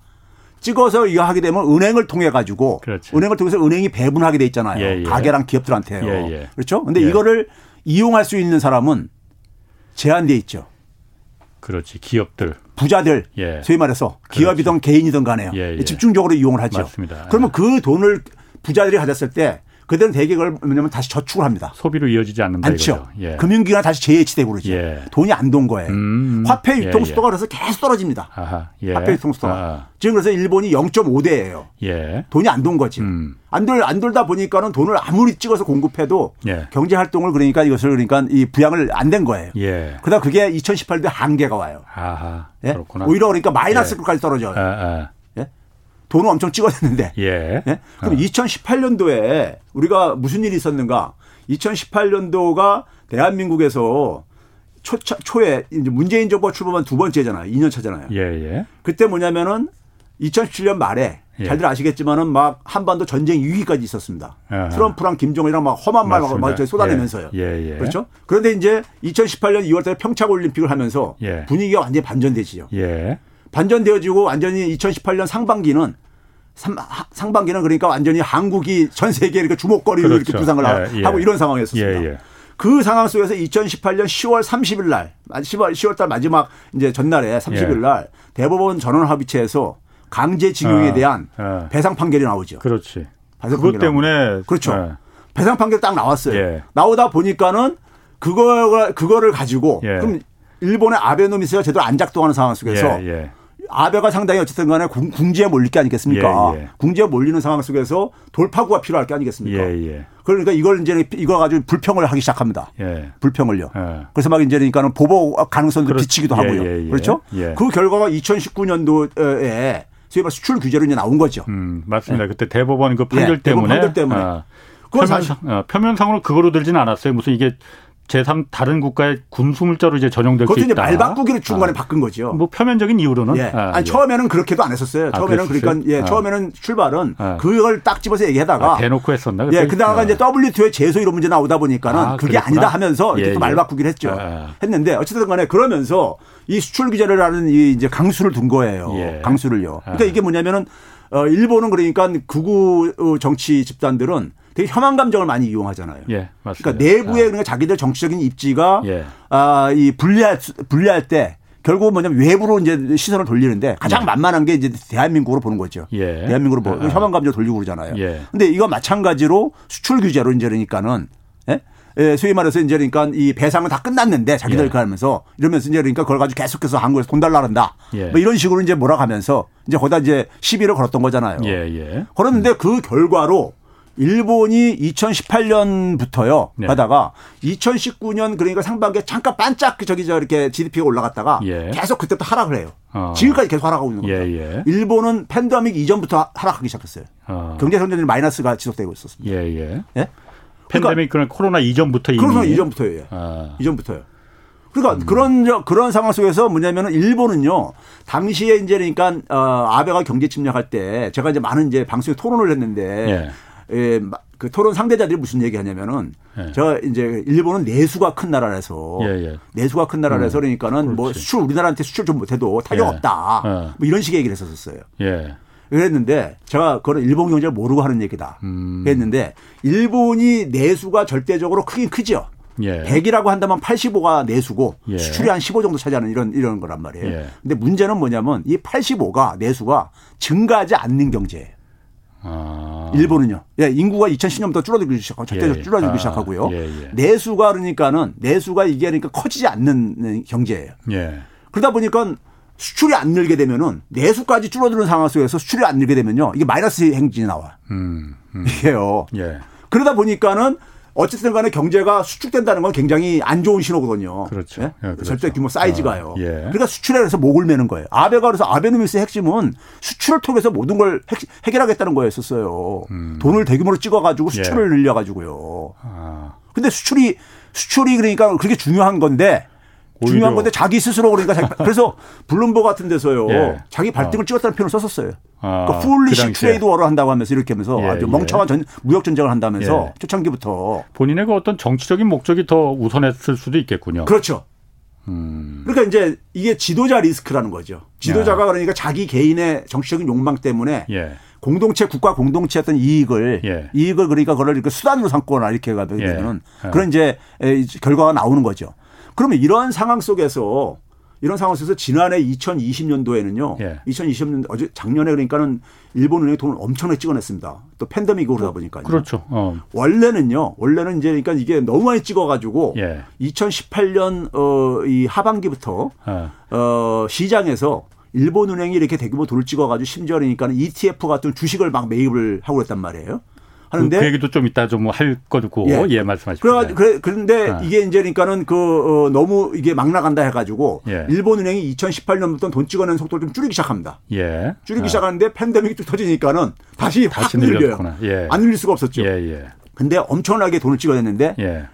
찍어서 이거 하게 되면 은행을 통해 가지고 그렇지. 은행을 통해서 은행이 배분하게 돼 있잖아요. 예, 가게랑 기업들한테요. 그렇죠? 근데 이거를 이용할 수 있는 사람은 제한돼 있죠.
그렇지. 기업들.
부자들 예. 소위 말해서 기업이든 그렇지. 개인이든 간에 요. 예, 예. 집중적으로 이용을 하죠. 맞습니다. 그러면 그 돈을 부자들이 가졌을 때 그들은 대개 그걸 뭐냐면 다시 저축을 합니다.
소비로 이어지지 않는다
않죠. 예. 금융기관 다시 재해치되고 그러죠. 예. 돈이 안 돈 거예요. 음. 화폐 예, 유통 수도가 예. 그래서 계속 떨어집니다. 아하. 예. 화폐 유통 수도가. 아하. 지금 그래서 일본이 0.5대예요. 예. 돈이 안 돈 거지. 음. 안, 돌, 안 돌다 보니까는 돈을 아무리 찍어서 공급해도 경제 활동을 그러니까 이것을 그러니까 이 부양을 안 된 거예요. 그러다 그게 2018년에 한계가 와요. 아하. 오히려 그러니까 마이너스까지 떨어져요. 아, 아. 돈을 엄청 찍어냈는데. 예. 예? 그럼 어. 2018년도에 우리가 무슨 일이 있었는가? 2018년도가 대한민국에서 초, 초에 이제 문재인 정부가 출범한 두 번째잖아요. 2년 차잖아요. 예, 예. 그때 뭐냐면은 2017년 말에 예. 잘들 아시겠지만은 막 한반도 전쟁 위기까지 있었습니다. 아하. 트럼프랑 김정은이랑 막 험한 말막 쏟아내면서요. 예. 예. 그렇죠? 그런데 이제 2018년 2월달에 평창 올림픽을 하면서 예. 분위기가 완전히 반전되지요. 예. 반전되어지고 완전히 2018년 상반기는 상반기는 그러니까 완전히 한국이 전 세계에 이렇게 주목거리로 그렇죠. 이렇게 부상을 예, 예. 하고 이런 상황이었습니다. 예, 예, 그 상황 속에서 2018년 10월 30일 날, 10월 10월 달 마지막 이제 전날에 30일 예. 날 대법원 전원 합의체에서 강제징용에 아, 대한 아, 배상 판결이 나오죠.
그렇지. 그것 때문에
그렇죠. 아. 배상 판결 딱 나왔어요. 예. 나오다 보니까는 그거 그거를 가지고 그럼 일본의 아베노미스가 제대로 안 작동하는 상황 속에서 아베가 상당히 어쨌든 간에 궁지에 몰릴 게 아니겠습니까? 예, 예. 궁지에 몰리는 상황 속에서 돌파구가 필요할 게 아니겠습니까? 예, 예. 그러니까 이걸 이제 이거 가지고 불평을 하기 시작합니다. 예. 불평을요. 예. 그래서 막 이제 그러니까는 보복 가능성도 그렇, 비치기도 하고요. 그렇죠? 그 결과가 2019년도에 소위 말 수출 규제로 이제 나온 거죠. 음,
맞습니다. 그때 대법원 그 판결 때문에. 판결 때문에. 아. 표면상, 어, 표면상으로 그거로 들지는 않았어요. 무슨 이게 제3 다른 국가의 군수물자로 이제 전용될 수 있다.
그것도 이제 말 바꾸기를 중간에 아. 바꾼 거죠.
뭐 표면적인 이유로는.
예. 아, 아니 예. 처음에는 그렇게도 안 했었어요. 아, 처음에는 그러니까 예, 아. 처음에는 출발은 아. 그걸 딱 집어서 얘기하다가
아, 대놓고 했었나?
예, 그다가 이제 WTO의 제소 이런 문제 나오다 보니까는 아, 그게 그랬구나? 아니다 하면서 예, 말 예. 바꾸기를 했죠. 했는데 어쨌든 간에 그러면서 이 수출 규제를 하는 이 이제 강수를 둔 거예요. 예. 강수를요. 그러니까 이게 뭐냐면은 어 일본은 그러니까 극우 정치 집단들은 되게 혐한 감정을 많이 이용하잖아요. 예, 맞습니다. 그러니까 내부에 아. 그러니까 자기들 정치적인 입지가 예. 아 이 분리할 분리할 때 결국 뭐냐면 외부로 이제 시선을 돌리는데 가장 예. 만만한 게 이제 대한민국으로 보는 거죠. 예. 대한민국으로 보 아. 혐한 감정 돌리고 그러잖아요. 예. 근데 이거 마찬가지로 수출 규제로 이제 그러니까는 예? 예, 소위 말해서 이제 그러니까 이 배상은 다 끝났는데 자기들 예. 하면서 이러면서 이제 그러니까 그걸 가지고 계속해서 한국에서 돈 달라 한다. 예. 뭐 이런 식으로 이제 몰아가면서 이제 거기다 이제 시비를 걸었던 거잖아요. 예, 예. 걸었는데 음. 그 결과로 일본이 2018년부터요. 네. 하다가 2019년 그러니까 상반기에 잠깐 반짝 저기 저 이렇게 GDP가 올라갔다가 예. 계속 그때부터 하락을 해요. 어. 지금까지 계속 하락하고 있는 거죠. 예, 예. 일본은 팬데믹 이전부터 하락하기 시작했어요. 어. 경제 성장률 마이너스가 지속되고 있었습니다. 예, 예.
예? 팬데믹 그러니까, 코로나 이전부터
코로나 이전부터예요. 아. 이전부터요. 그러니까 음. 그런 그런 상황 속에서 뭐냐면은 일본은요 당시에 이제 그러니까 어 아베가 경제 침략할 때 제가 이제 많은 이제 방송에 토론을 했는데 예. 예, 그 토론 상대자들이 무슨 얘기 하냐면은 예. 저 이제 일본은 내수가 큰 나라라서 예, 예. 내수가 큰 나라라서 음, 그러니까는 뭐 수출 우리나라한테 수출 좀 못해도 타격 예. 없다. 예. 뭐 이런 식의 얘기를 했었어요. 예. 그랬는데 제가 그걸 일본 경제를 모르고 하는 얘기다. 음. 그랬는데 일본이 내수가 절대적으로 크긴 크죠. 예. 100이라고 한다면 85가 내수고 예. 수출이 한 15 정도 차지하는 이런 이런 거란 말이에요. 예. 근데 문제는 뭐냐면 이 85가 내수가 증가하지 않는 경제예요. 아. 일본은요. 예, 인구가 2010년부터 줄어들기 시작하고 절대적으로 예, 예. 줄어들기 아. 시작하고요. 예, 예, 내수가 그러니까는 내수가 이게 그러니까 커지지 않는 경제예요. 예. 그러다 보니까 수출이 안 늘게 되면은 내수까지 줄어드는 상황 속에서 수출이 안 늘게 되면요. 이게 마이너스 행진이 나와. 음, 음. 이게요. 예. 그러다 보니까는 어쨌든 간에 경제가 수축된다는 건 굉장히 안 좋은 신호거든요.
그렇죠. 예? 예,
그렇죠. 절대 규모 사이즈가요. 어, 예. 그러니까 수출에 대해서 목을 매는 거예요. 아베가 그래서 아베노미스의 핵심은 수출을 통해서 모든 걸 해 결하겠다는 거였었어요. 음. 돈을 대규모로 찍어가지고 수출을 예. 늘려가지고. 아. 근데 수출이 수출이 그러니까 그렇게 중요한 건데 중요한 건데 자기 스스로 그러니까 자기 그래서 블룸버그 같은 데서요 예. 자기 발등을 어. 찍었다는 표현을 썼었어요. 아, 그러니까 foolish 그 trade war를 한다고 하면서 이렇게 하면서 예, 아주 예. 멍청한 전, 무역 전쟁을 한다면서 예. 초창기부터
본인의 그 어떤 정치적인 목적이 더 우선했을 수도 있겠군요.
그렇죠. 음. 그러니까 이제 이게 지도자 리스크라는 거죠. 지도자가 예. 그러니까 자기 개인의 정치적인 욕망 때문에 예. 공동체 국가 공동체 어떤 이익을 예. 이익을 그러니까 그걸 이렇게 수단으로 삼거나 이렇게 가게 되면 그런 이제 결과가 나오는 거죠. 그러면 이러한 상황 속에서 이런 상황에서 지난해 2020년도에는요. 예. 2020년 어제 작년에 그러니까는 일본 은행이 돈을 엄청나게 찍어냈습니다. 또 팬데믹이 오르다 보니까.
그렇죠. 어.
원래는요. 원래는 이제 그러니까 이게 너무 많이 찍어가지고 예. 2018년 어이 하반기부터 어. 어 시장에서 일본 은행이 이렇게 대규모 돈을 찍어가지고 심지어 그러니까는 ETF 같은 주식을 막 매입을 하고 그랬단 말이에요.
하는데 그, 그 얘기도 좀 이따 좀 할 거고 예, 예 말씀하시죠.
그래 그래 그런데 아. 이게 이제 그러니까는 그 어, 너무 이게 막 나간다 해가지고 예. 일본 은행이 2018년부터 돈 찍어낸 속도를 좀 줄이기 시작합니다. 예. 줄이기 아. 시작하는데 팬데믹이 또 터지니까는 다시 다시 늘려요. 예. 안 늘릴 수가 없었죠. 예, 예. 근데 엄청나게 돈을 찍어냈는데 예.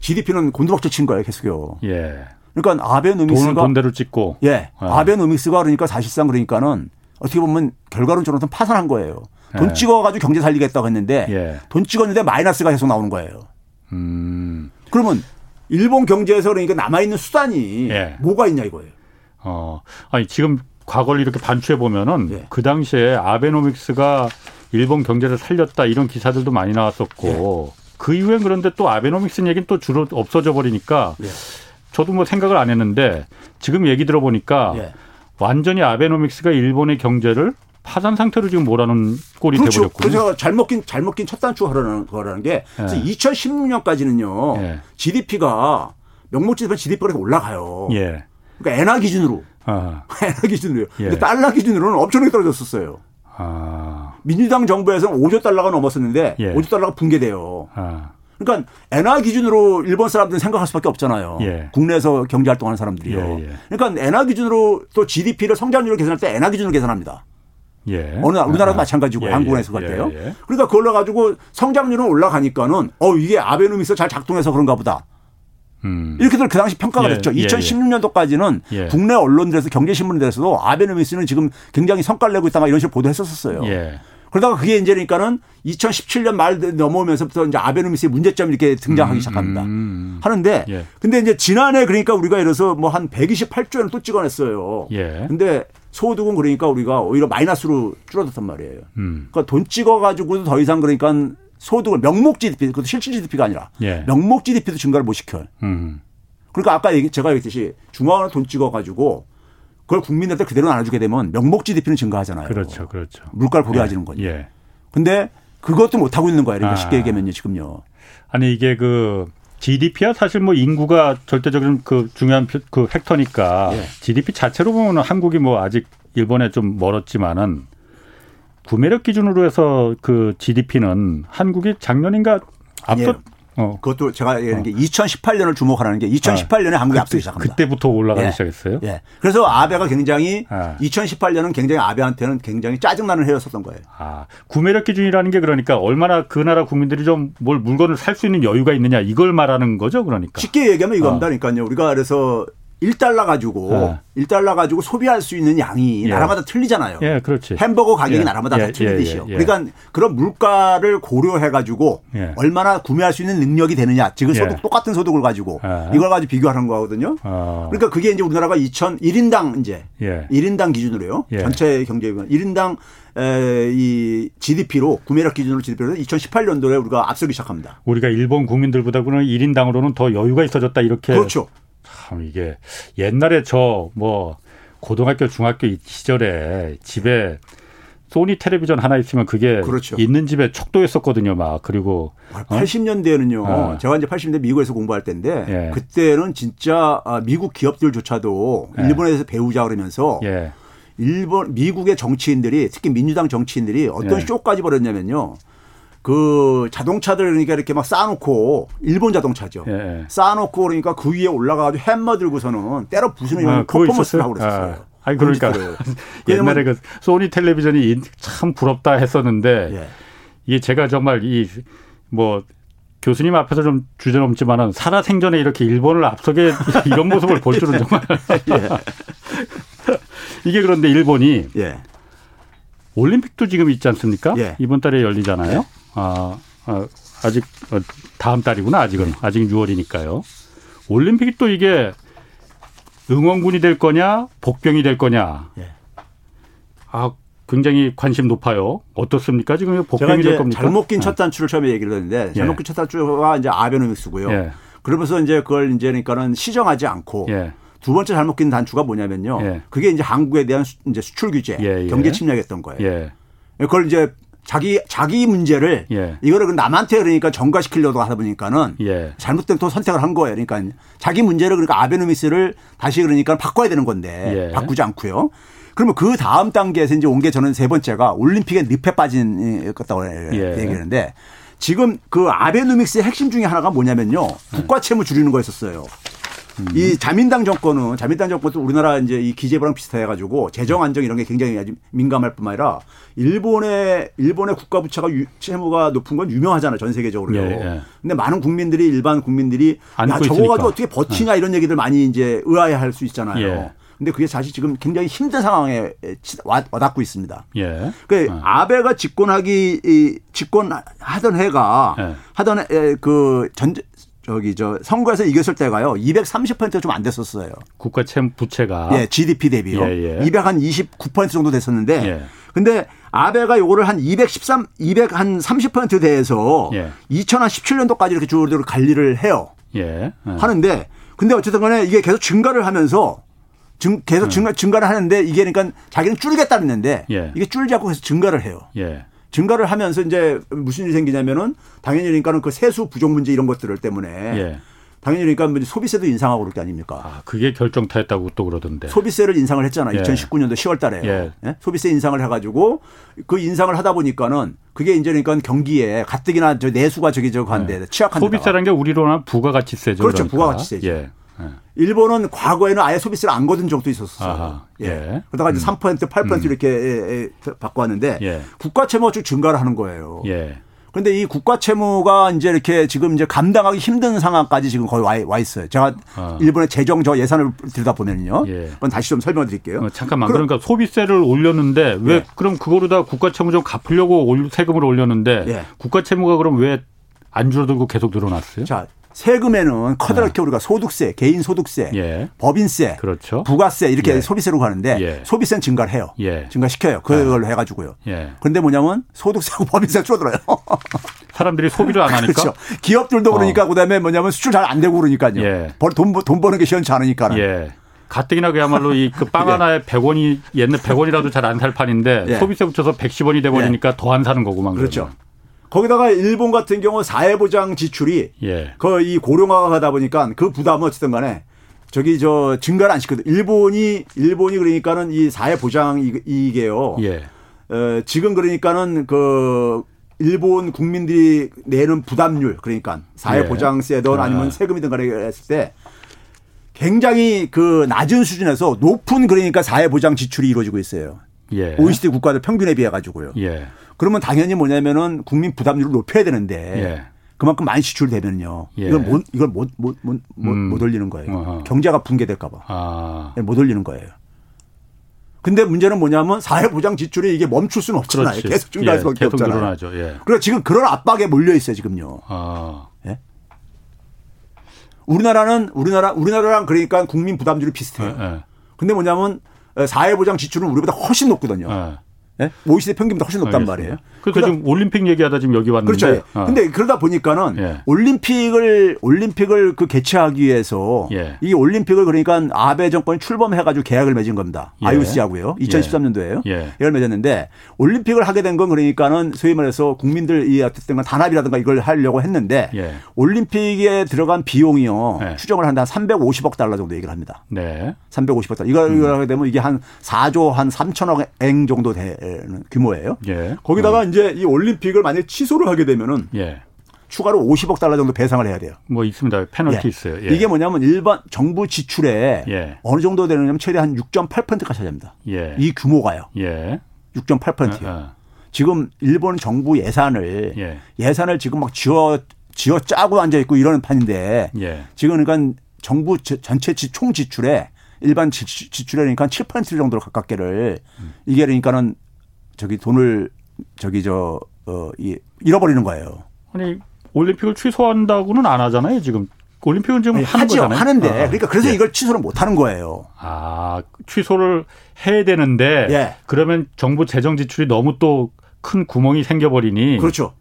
GDP는 곤두박질 친 거예요, 계속요. 예. 그러니까 아베 노믹스가
돈은 돈대로 찍고
예. 아. 아베노믹스가 그러니까 사실상 그러니까는 어떻게 보면 결과론적으로는 파산한 거예요. 돈 예. 찍어가지고 경제 살리겠다고 했는데 예. 돈 찍었는데 마이너스가 계속 나오는 거예요. 음. 그러면 일본 경제에서 그러니까 남아있는 수단이 예. 뭐가 있냐 이거예요.
어, 아니 지금 과거를 이렇게 반추해 보면은 예. 그 당시에 아베노믹스가 일본 경제를 살렸다 이런 기사들도 많이 나왔었고 예. 그 이후엔 그런데 또 아베노믹스 얘기는 또 주로 없어져 버리니까 예. 저도 뭐 생각을 안 했는데 지금 얘기 들어보니까 완전히 아베노믹스가 일본의 경제를 파산 상태로 지금 몰아놓은 꼴이 그렇죠. 돼버렸고
그래서 잘 먹긴 잘 먹긴 첫 단추 하라는 거라는 게 예. 2016년까지는요 예. GDP가 명목 지표 GDP가 올라가요. 예. 그러니까 엔화 기준으로 아. 엔화 기준으로요. 예. 근데 달러 기준으로는 엄청나게 떨어졌었어요. 아. 민주당 정부에서는 5조 달러가 넘었었는데 예. 5조 달러가 붕괴돼요. 아. 그러니까 엔화 기준으로 일본 사람들은 생각할 수밖에 없잖아요. 예. 국내에서 경제 활동하는 사람들이요. 예, 예. 그러니까 엔화 기준으로 또 GDP를 성장률을 계산할 때 엔화 기준으로 계산합니다. 예. 어느 우리나라도 아. 마찬가지고 예, 한국에서 갈 예, 때요. 예, 그러니까 그걸로 가지고 성장률은 올라가니까는 어 이게 아베노미스 잘 작동해서 그런가 보다. 음. 이렇게들 그 당시 평가가 됐죠. 2016년도까지는 국내 언론들에서 경제신문들에서도 아베노미스는 지금 굉장히 성과를 내고 있다 막 이런 식으로 보도했었어요. 그러다가 그게 이제 그러니까는 2017년 말 넘어오면서부터 이제 아베노미스의 문제점이 이렇게 등장하기 음, 시작합니다. 음, 하는데 예. 근데 이제 지난해 그러니까 우리가 예를 들어서 뭐 한 128조 원을 또 찍어냈어요. 예. 근데 소득은 그러니까 우리가 오히려 마이너스로 줄어들단 말이에요. 음. 그러니까 돈 찍어가지고도 더 이상 그러니까 소득을 명목 GDP, 그것도 실질 GDP가 아니라 예. 명목 GDP도 증가를 못 시켜요. 음. 그러니까 아까 얘기, 제가 얘기했듯이 중앙은행 돈 찍어가지고 그걸 국민들한테 그대로 나눠주게 되면 명목 GDP는 증가하잖아요.
그렇죠, 그렇죠.
물가를 고려하지는 예. 거죠. 예. 근데 그것도 못 하고 있는 거예요. 그러니까 아. 쉽게 얘기하면요, 지금요.
아니 이게 그 GDP야 사실 뭐 인구가 절대적인 그 중요한 그 팩터니까 예. GDP 자체로 보면 한국이 뭐 아직 일본에 좀 멀었지만은 구매력 기준으로 해서 그 GDP는 한국이 작년인가 앞서 예.
어. 그것도 제가 얘기하는 게 2018년을 주목하라는 게 2018년에 아. 한국이 앞서기 시작합니다.
그때부터 올라가기 예. 시작했어요?
예. 그래서 아베가 굉장히 아. 2018년은 굉장히 아베한테는 굉장히 짜증나는 해였었던 거예요.
아. 구매력 기준이라는 게 그러니까 얼마나 그 나라 국민들이 좀 뭘 물건을 살 수 있는 여유가 있느냐 이걸 말하는 거죠, 그러니까.
쉽게 얘기하면 이겁니다니까요. 어. 우리가 그래서 1달러 가지고 네. 1달러 가지고 소비할 수 있는 양이 예. 나라마다 틀리잖아요.
예, 그렇지.
햄버거 가격이 예. 나라마다 다 예, 틀리듯이요. 예, 예, 그러니까 그런 물가를 고려해 가지고 얼마나 구매할 수 있는 능력이 되느냐. 지금 소득 똑같은 소득을 가지고 이걸 가지고 비교하는 거거든요. 어. 그러니까 그게 이제 우리나라가 2천 1인당 이제 예. 1인당 기준으로요. 전체 경제 1인당 에, 이 GDP로 구매력 기준으로 GDP로 2018년도에 우리가 앞서기 시작합니다.
우리가 일본 국민들보다는 1인당으로는 더 여유가 있어졌다 이렇게
그렇죠.
참 이게 옛날에 저 뭐 고등학교 중학교 시절에 집에 소니 텔레비전 하나 있으면 그게 그렇죠. 있는 집에 척도했었거든요, 막. 그리고
80년대에는요. 어? 제가 이제 80년대 미국에서 공부할 때인데 예. 그때는 진짜 아, 미국 기업들조차도 예. 일본에서 배우자 그러면서 예. 일본 미국의 정치인들이 특히 민주당 정치인들이 어떤 예. 쇼까지 벌였냐면요. 그 자동차들 그러니까 이렇게 막 쌓아놓고 일본 자동차죠. 예. 예. 쌓아놓고 그러니까 그 위에 올라가가지고 햄머 들고서는 때려 부수는 아, 퍼포먼스를 하고 그랬어요. 아.
아니 그러니까 옛날에 그 소니 텔레비전이 참 부럽다 했었는데 예. 이게 제가 정말 이 뭐 교수님 앞에서 좀 주저넘지만은 살아 생전에 이렇게 일본을 앞서게 이런 모습을 볼 줄은 정말 예. 이게 그런데 일본이 예. 올림픽도 지금 있지 않습니까? 예. 이번 달에 열리잖아요. 아, 아 아직 어, 다음 달이구나 아직은 아직 6월이니까요. 올림픽이 또 이게 응원군이 될 거냐 복병이 될 거냐. 예. 아 굉장히 관심 높아요. 어떻습니까? 지금 복병이 될 겁니까?
잘못 낀 첫 단추를 처음에 얘기를 했는데 잘못 낀첫 단추가 이제 아베노믹스고요. 예. 그러면서 이제 그걸 이제 그러니까는 시정하지 않고 예. 두 번째 잘못 낀 단추가 뭐냐면요. 예. 그게 이제 한국에 대한 수, 이제 수출 규제, 예, 예. 경제 침략했던 거예요. 예. 그걸 이제 자기 자기 문제를 예. 이거를 그 남한테 그러니까 전가시키려고 하다 보니까는 예. 잘못된 또 선택을 한 거예요. 그러니까 자기 문제를 그러니까 아베노미스를 다시 그러니까 바꿔야 되는 건데 예. 바꾸지 않고요. 그러면 그 다음 단계에서 이제 온 게 저는 세 번째가 올림픽에 늪에 빠진 것다고 예. 얘기하는데 지금 그 아베노믹스의 핵심 중에 하나가 뭐냐면요. 국가 채무 줄이는 거였었어요. 음. 이 자민당 정권은 자민당 정권도 우리나라 이제 이 기재부랑 비슷해 가지고 재정 안정 이런 게 굉장히 아주 민감할 뿐만 아니라 일본의 일본의 국가 부채가 채무가 높은 건 유명하잖아요 전 세계적으로요. 예, 예. 근데 많은 국민들이 일반 국민들이 야 저거 가지고 어떻게 버티냐 예. 이런 얘기들 많이 이제 의아해할 수 있잖아요. 예. 근데 그게 사실 지금 굉장히 힘든 상황에 와닿고 있습니다. 예. 그 어. 아베가 집권하기 집권하던 해가 예. 하던 해, 그 전 저기 저 선거에서 이겼을 때가요. 230%가 좀 안 됐었어요.
국가 채무 부채가
예, GDP 대비요. 예, 예. 229% 정도 됐었는데 예. 근데 아베가 요거를 한 213, 200한 30% 대해서 예. 2017년도까지 이렇게 주로 관리를 해요. 예. 예. 하는데 근데 어쨌든 간에 이게 계속 증가를 하면서 증, 계속 음. 증가, 증가를 하는데 이게 그러니까 자기는 줄이겠다는데 예. 이게 줄지 않고 계속 증가를 해요. 예. 증가를 하면서 이제 무슨 일이 생기냐면은 당연히 그러니까는 그 세수 부족 문제 이런 것들을 때문에 예. 당연히 그러니까 뭐 소비세도 인상하고 그럴 게 아닙니까?
아, 그게 결정타였다고 또 그러던데.
소비세를 인상을 했잖아. 예. 2019년도 10월 달에. 예. 예? 소비세 인상을 해 가지고 그 인상을 하다 보니까는 그게 이제 그러니까 경기에 가뜩이나 저 내수가 저기 저거 한데 예. 취약한
소비세라는 게 우리로는 부가가치세죠.
그렇죠. 그러니까. 부가가치세죠. 예. 예. 일본은 과거에는 아예 소비세를 안 거둔 적도 있었어요. 아하, 예. 예. 그러다가 이제 음. 3% 8% 음. 이렇게 예, 예, 바꿔왔는데 예. 국가 채무가 쭉 증가를 하는 거예요. 예. 그런데 이 국가 채무가 이제 이렇게 지금 이제 감당하기 힘든 상황까지 지금 거의 와, 와 있어요. 제가 아. 일본의 재정 저 예산을 들여다 보면요. 예. 그건 다시 좀 설명을 드릴게요. 어,
잠깐만. 그럼, 그러니까 소비세를 올렸는데 왜 예. 그럼 그거로 다 국가 채무 좀 갚으려고 세금을 올렸는데 예. 국가 채무가 그럼 왜 안 줄어들고 계속 늘어났어요?
자, 세금에는 커다랗게 네. 우리가 소득세, 개인 소득세, 예. 법인세, 그렇죠. 부가세 이렇게 예. 소비세로 가는데 예. 소비세는 증가를 해요. 예. 증가시켜요. 그걸로 예. 해가지고요. 예. 그런데 뭐냐면 소득세하고 법인세가 줄어들어요.
사람들이 소비를 안 하니까. 그렇죠.
기업들도 그러니까 어. 그다음에 뭐냐면 수출 잘 안 되고 그러니까요. 돈, 돈 버는 게 시원치 않으니까. 예.
가뜩이나 그야말로 이 그 빵 하나에 100원이 옛날 100원이라도 잘 안 살 판인데 소비세 붙여서 110원이 돼 버리니까 더 안 사는 거구만.
그렇죠. 그러면. 거기다가 일본 같은 경우 사회보장 지출이 예. 거의 고령화가 가다 보니까 그 부담은 어쨌든 간에 저기 저 증가를 안 시거든. 일본이 일본이 그러니까는 이 사회보장 이게요. 예. 어, 지금 그러니까는 그 일본 국민들이 내는 부담률 그러니까 사회보장세든 예. 아니면 세금이든 간에 했을 때 굉장히 그 낮은 수준에서 높은 그러니까 사회보장 지출이 이루어지고 있어요. 예. OECD 국가들 평균에 비해 가지고요. 예. 그러면 당연히 뭐냐면은 국민 부담률을 높여야 되는데 예. 그만큼 많이 지출되면요. 예. 이걸 못 이걸 못못못 못 음. 못 올리는 거예요. 어허. 경제가 붕괴될까 봐. 아. 예, 못 올리는 거예요. 근데 문제는 뭐냐면 사회보장 지출이 이게 멈출 수는 없잖아요. 그렇지. 계속 증가할 예, 수밖에 계속 없잖아요. 늘어나죠. 예. 그래 지금 그런 압박에 몰려 있어요 지금요. 아. 예? 우리나라는 우리나라 우리나라랑 그러니까 국민 부담률이 비슷해요. 예, 예. 근데 뭐냐면 사회보장 지출은 우리보다 훨씬 높거든요. 예. 네? OECD 평균보다 훨씬 높단 알겠습니다. 말이에요.
그러니까 지금 올림픽 얘기하다 지금 여기 왔는데.
그렇죠. 어. 근데 그러다 보니까는 예. 올림픽을 올림픽을 그 개최하기 위해서 예. 이 올림픽을 그러니까 아베 정권이 출범해 가지고 계약을 맺은 겁니다. 예. IOC하고요. 2013년도에요. 예. 계약을 맺었는데 올림픽을 하게 된 건 그러니까는 소위 말해서 국민들 이 어쨌든 단합이라든가 이걸 하려고 했는데 예. 올림픽에 들어간 비용이요. 예. 추정을 한다 한 350억 달러 정도 얘기를 합니다. 네. 350억 달러. 이걸 음. 하게 되면 이게 한 4조 한 3천억 엔 정도 돼 규모예요. 예. 거기다가 어. 이제 이 올림픽을 만약 취소를 하게 되면은 예. 추가로 50억 달러 정도 배상을 해야 돼요.
뭐 있습니다. 페널티
예.
있어요.
예. 이게 뭐냐면 일반 정부 지출에 예. 어느 정도 되느냐면 최대 한 6.8%가 차지합니다. 예. 이 규모가요. 6.8%요. 아, 아. 지금 일본 정부 예산을 예 산을 지금 막 지어 지어 짜고 앉아 있고 이러는 판인데 지금 그러니까 정부 전체 총 지출에 일반 지출에 그러니까 7% 정도로 가깝게를 이게 그러니까는 저기 돈을 저기 저 어, 이, 잃어버리는 거예요.
아니 올림픽을 취소한다고는 안 하잖아요 지금. 올림픽은 지금 아니, 하는 하죠, 거잖아요.
하는데 아, 그러니까 그래서 예. 이걸 취소를 못 하는 거예요.
아 취소를 해야 되는데 예. 그러면 정부 재정 지출이 너무 또 큰 구멍이 생겨버리니
그렇죠.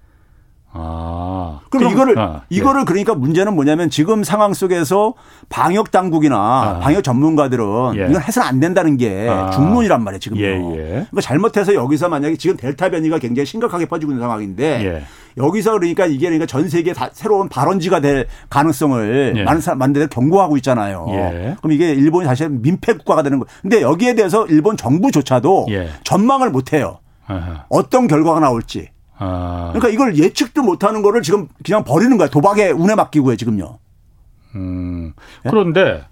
아
아, 그럼 이거를 아, 예. 이거를 그러니까 문제는 뭐냐면 지금 상황 속에서 방역 당국이나 아. 방역 전문가들은 예. 이건 해서는 안 된다는 게 아. 중론이란 말이에요 지금요. 예, 예. 그러니까 잘못해서 여기서 만약에 지금 델타 변이가 굉장히 심각하게 퍼지고 있는 상황인데 예. 여기서 그러니까 이게 그러니까 전 세계 다 새로운 발원지가 될 가능성을 예. 많은 사람 만들 경고하고 있잖아요. 예. 그럼 이게 일본이 사실 민폐 국가가 되는 거. 근데 여기에 대해서 일본 정부조차도 예. 전망을 못 해요. 어떤 결과가 나올지. 아. 그러니까 이걸 예측도 못하는 거를 지금 그냥 버리는 거야. 도박에 운에 맡기고요 지금요.
음. 그런데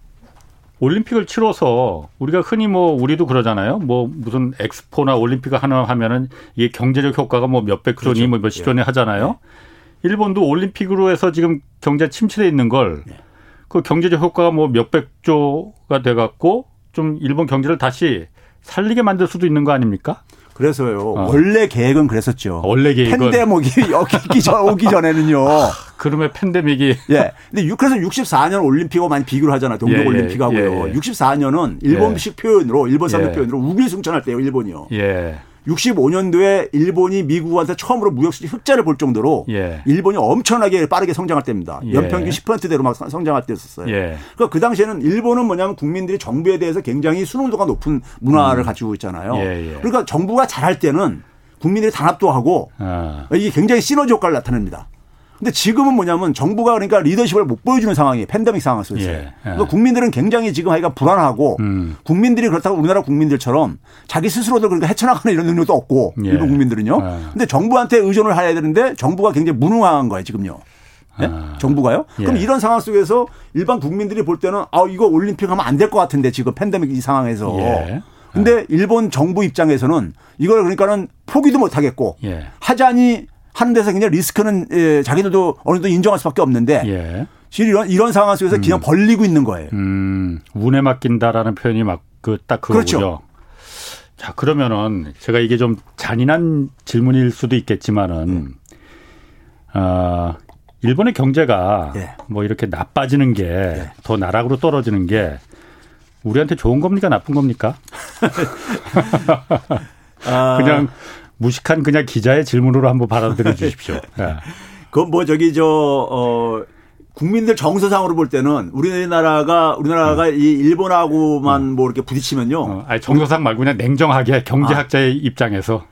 올림픽을 치러서 우리가 흔히 뭐 우리도 그러잖아요. 뭐 무슨 엑스포나 올림픽을 하나 하면은 이게 경제적 효과가 뭐 몇백 조니 그렇죠. 뭐 몇십 조니 예. 하잖아요. 네. 일본도 올림픽으로 해서 지금 경제 침체돼 있는 걸그 네. 경제적 효과가 뭐 몇백 조가 돼 갖고 좀 일본 경제를 다시 살리게 만들 수도 있는 거 아닙니까?
그래서요. 어. 원래 계획은 그랬었죠.
원래 계획은
팬데믹이 오기, 전, 오기 전에는요. 아,
그러면 팬데믹이
예. 근데 그래서 64년 올림픽하고 많이 비교를 하잖아요. 동계 예, 올림픽하고요. 예, 예. 64년은 일본식 예. 표현으로 일본 사람 예. 표현으로 우길승천할 때요. 일본이요. 예. 65년도에 일본이 미국한테 처음으로 무역수지 흑자를 볼 정도로 예. 일본이 엄청나게 빠르게 성장할 때입니다. 예. 연평균 10%대로 막 성장할 때였었어요. 예. 그러니까 그 당시에는 일본은 뭐냐면 국민들이 정부에 대해서 굉장히 순응도가 높은 문화를 음. 가지고 있잖아요. 예, 예. 그러니까 정부가 잘할 때는 국민들이 단합도 하고 아. 이게 굉장히 시너지 효과를 나타냅니다. 근데 지금은 뭐냐면 정부가 그러니까 리더십을 못 보여주는 상황이에요. 팬데믹 상황 속에서. 예, 예. 그러니까 국민들은 굉장히 지금 하기가 불안하고 음. 국민들이 그렇다고 우리나라 국민들처럼 자기 스스로도 그러니까 헤쳐나가는 이런 능력도 없고 예. 일본 국민들은요. 예. 근데 정부한테 의존을 해야 되는데 정부가 굉장히 무능한 거예요 지금요. 네? 아. 정부가요? 예. 그럼 이런 상황 속에서 일반 국민들이 볼 때는 아 이거 올림픽 하면 안 될 것 같은데 지금 팬데믹 이 상황에서. 예. 근데 일본 정부 입장에서는 이걸 그러니까는 포기도 못 하겠고 예. 하자니 하는 데서 그냥 리스크는 예, 자기들도 어느 정도 인정할 수밖에 없는데 예. 이런 이런 상황 속에서 음. 그냥 벌리고 있는 거예요. 음,
운에 맡긴다라는 표현이 막 그 딱 그거죠. 그렇죠. 자 그러면은 제가 이게 좀 잔인한 질문일 수도 있겠지만은 예. 어, 일본의 경제가 예. 뭐 이렇게 나빠지는 게더 예. 나락으로 떨어지는 게 우리한테 좋은 겁니까 나쁜 겁니까? 아. 그냥 무식한 그냥 기자의 질문으로 한번 받아들여 주십시오. 네.
그건 뭐 저기 저, 어, 국민들 정서상으로 볼 때는 우리나라가 우리나라가 음. 이 일본하고만 음. 뭐 이렇게 부딪히면요. 어,
아니 정서상 말고 그냥 냉정하게 경제학자의 아. 입장에서.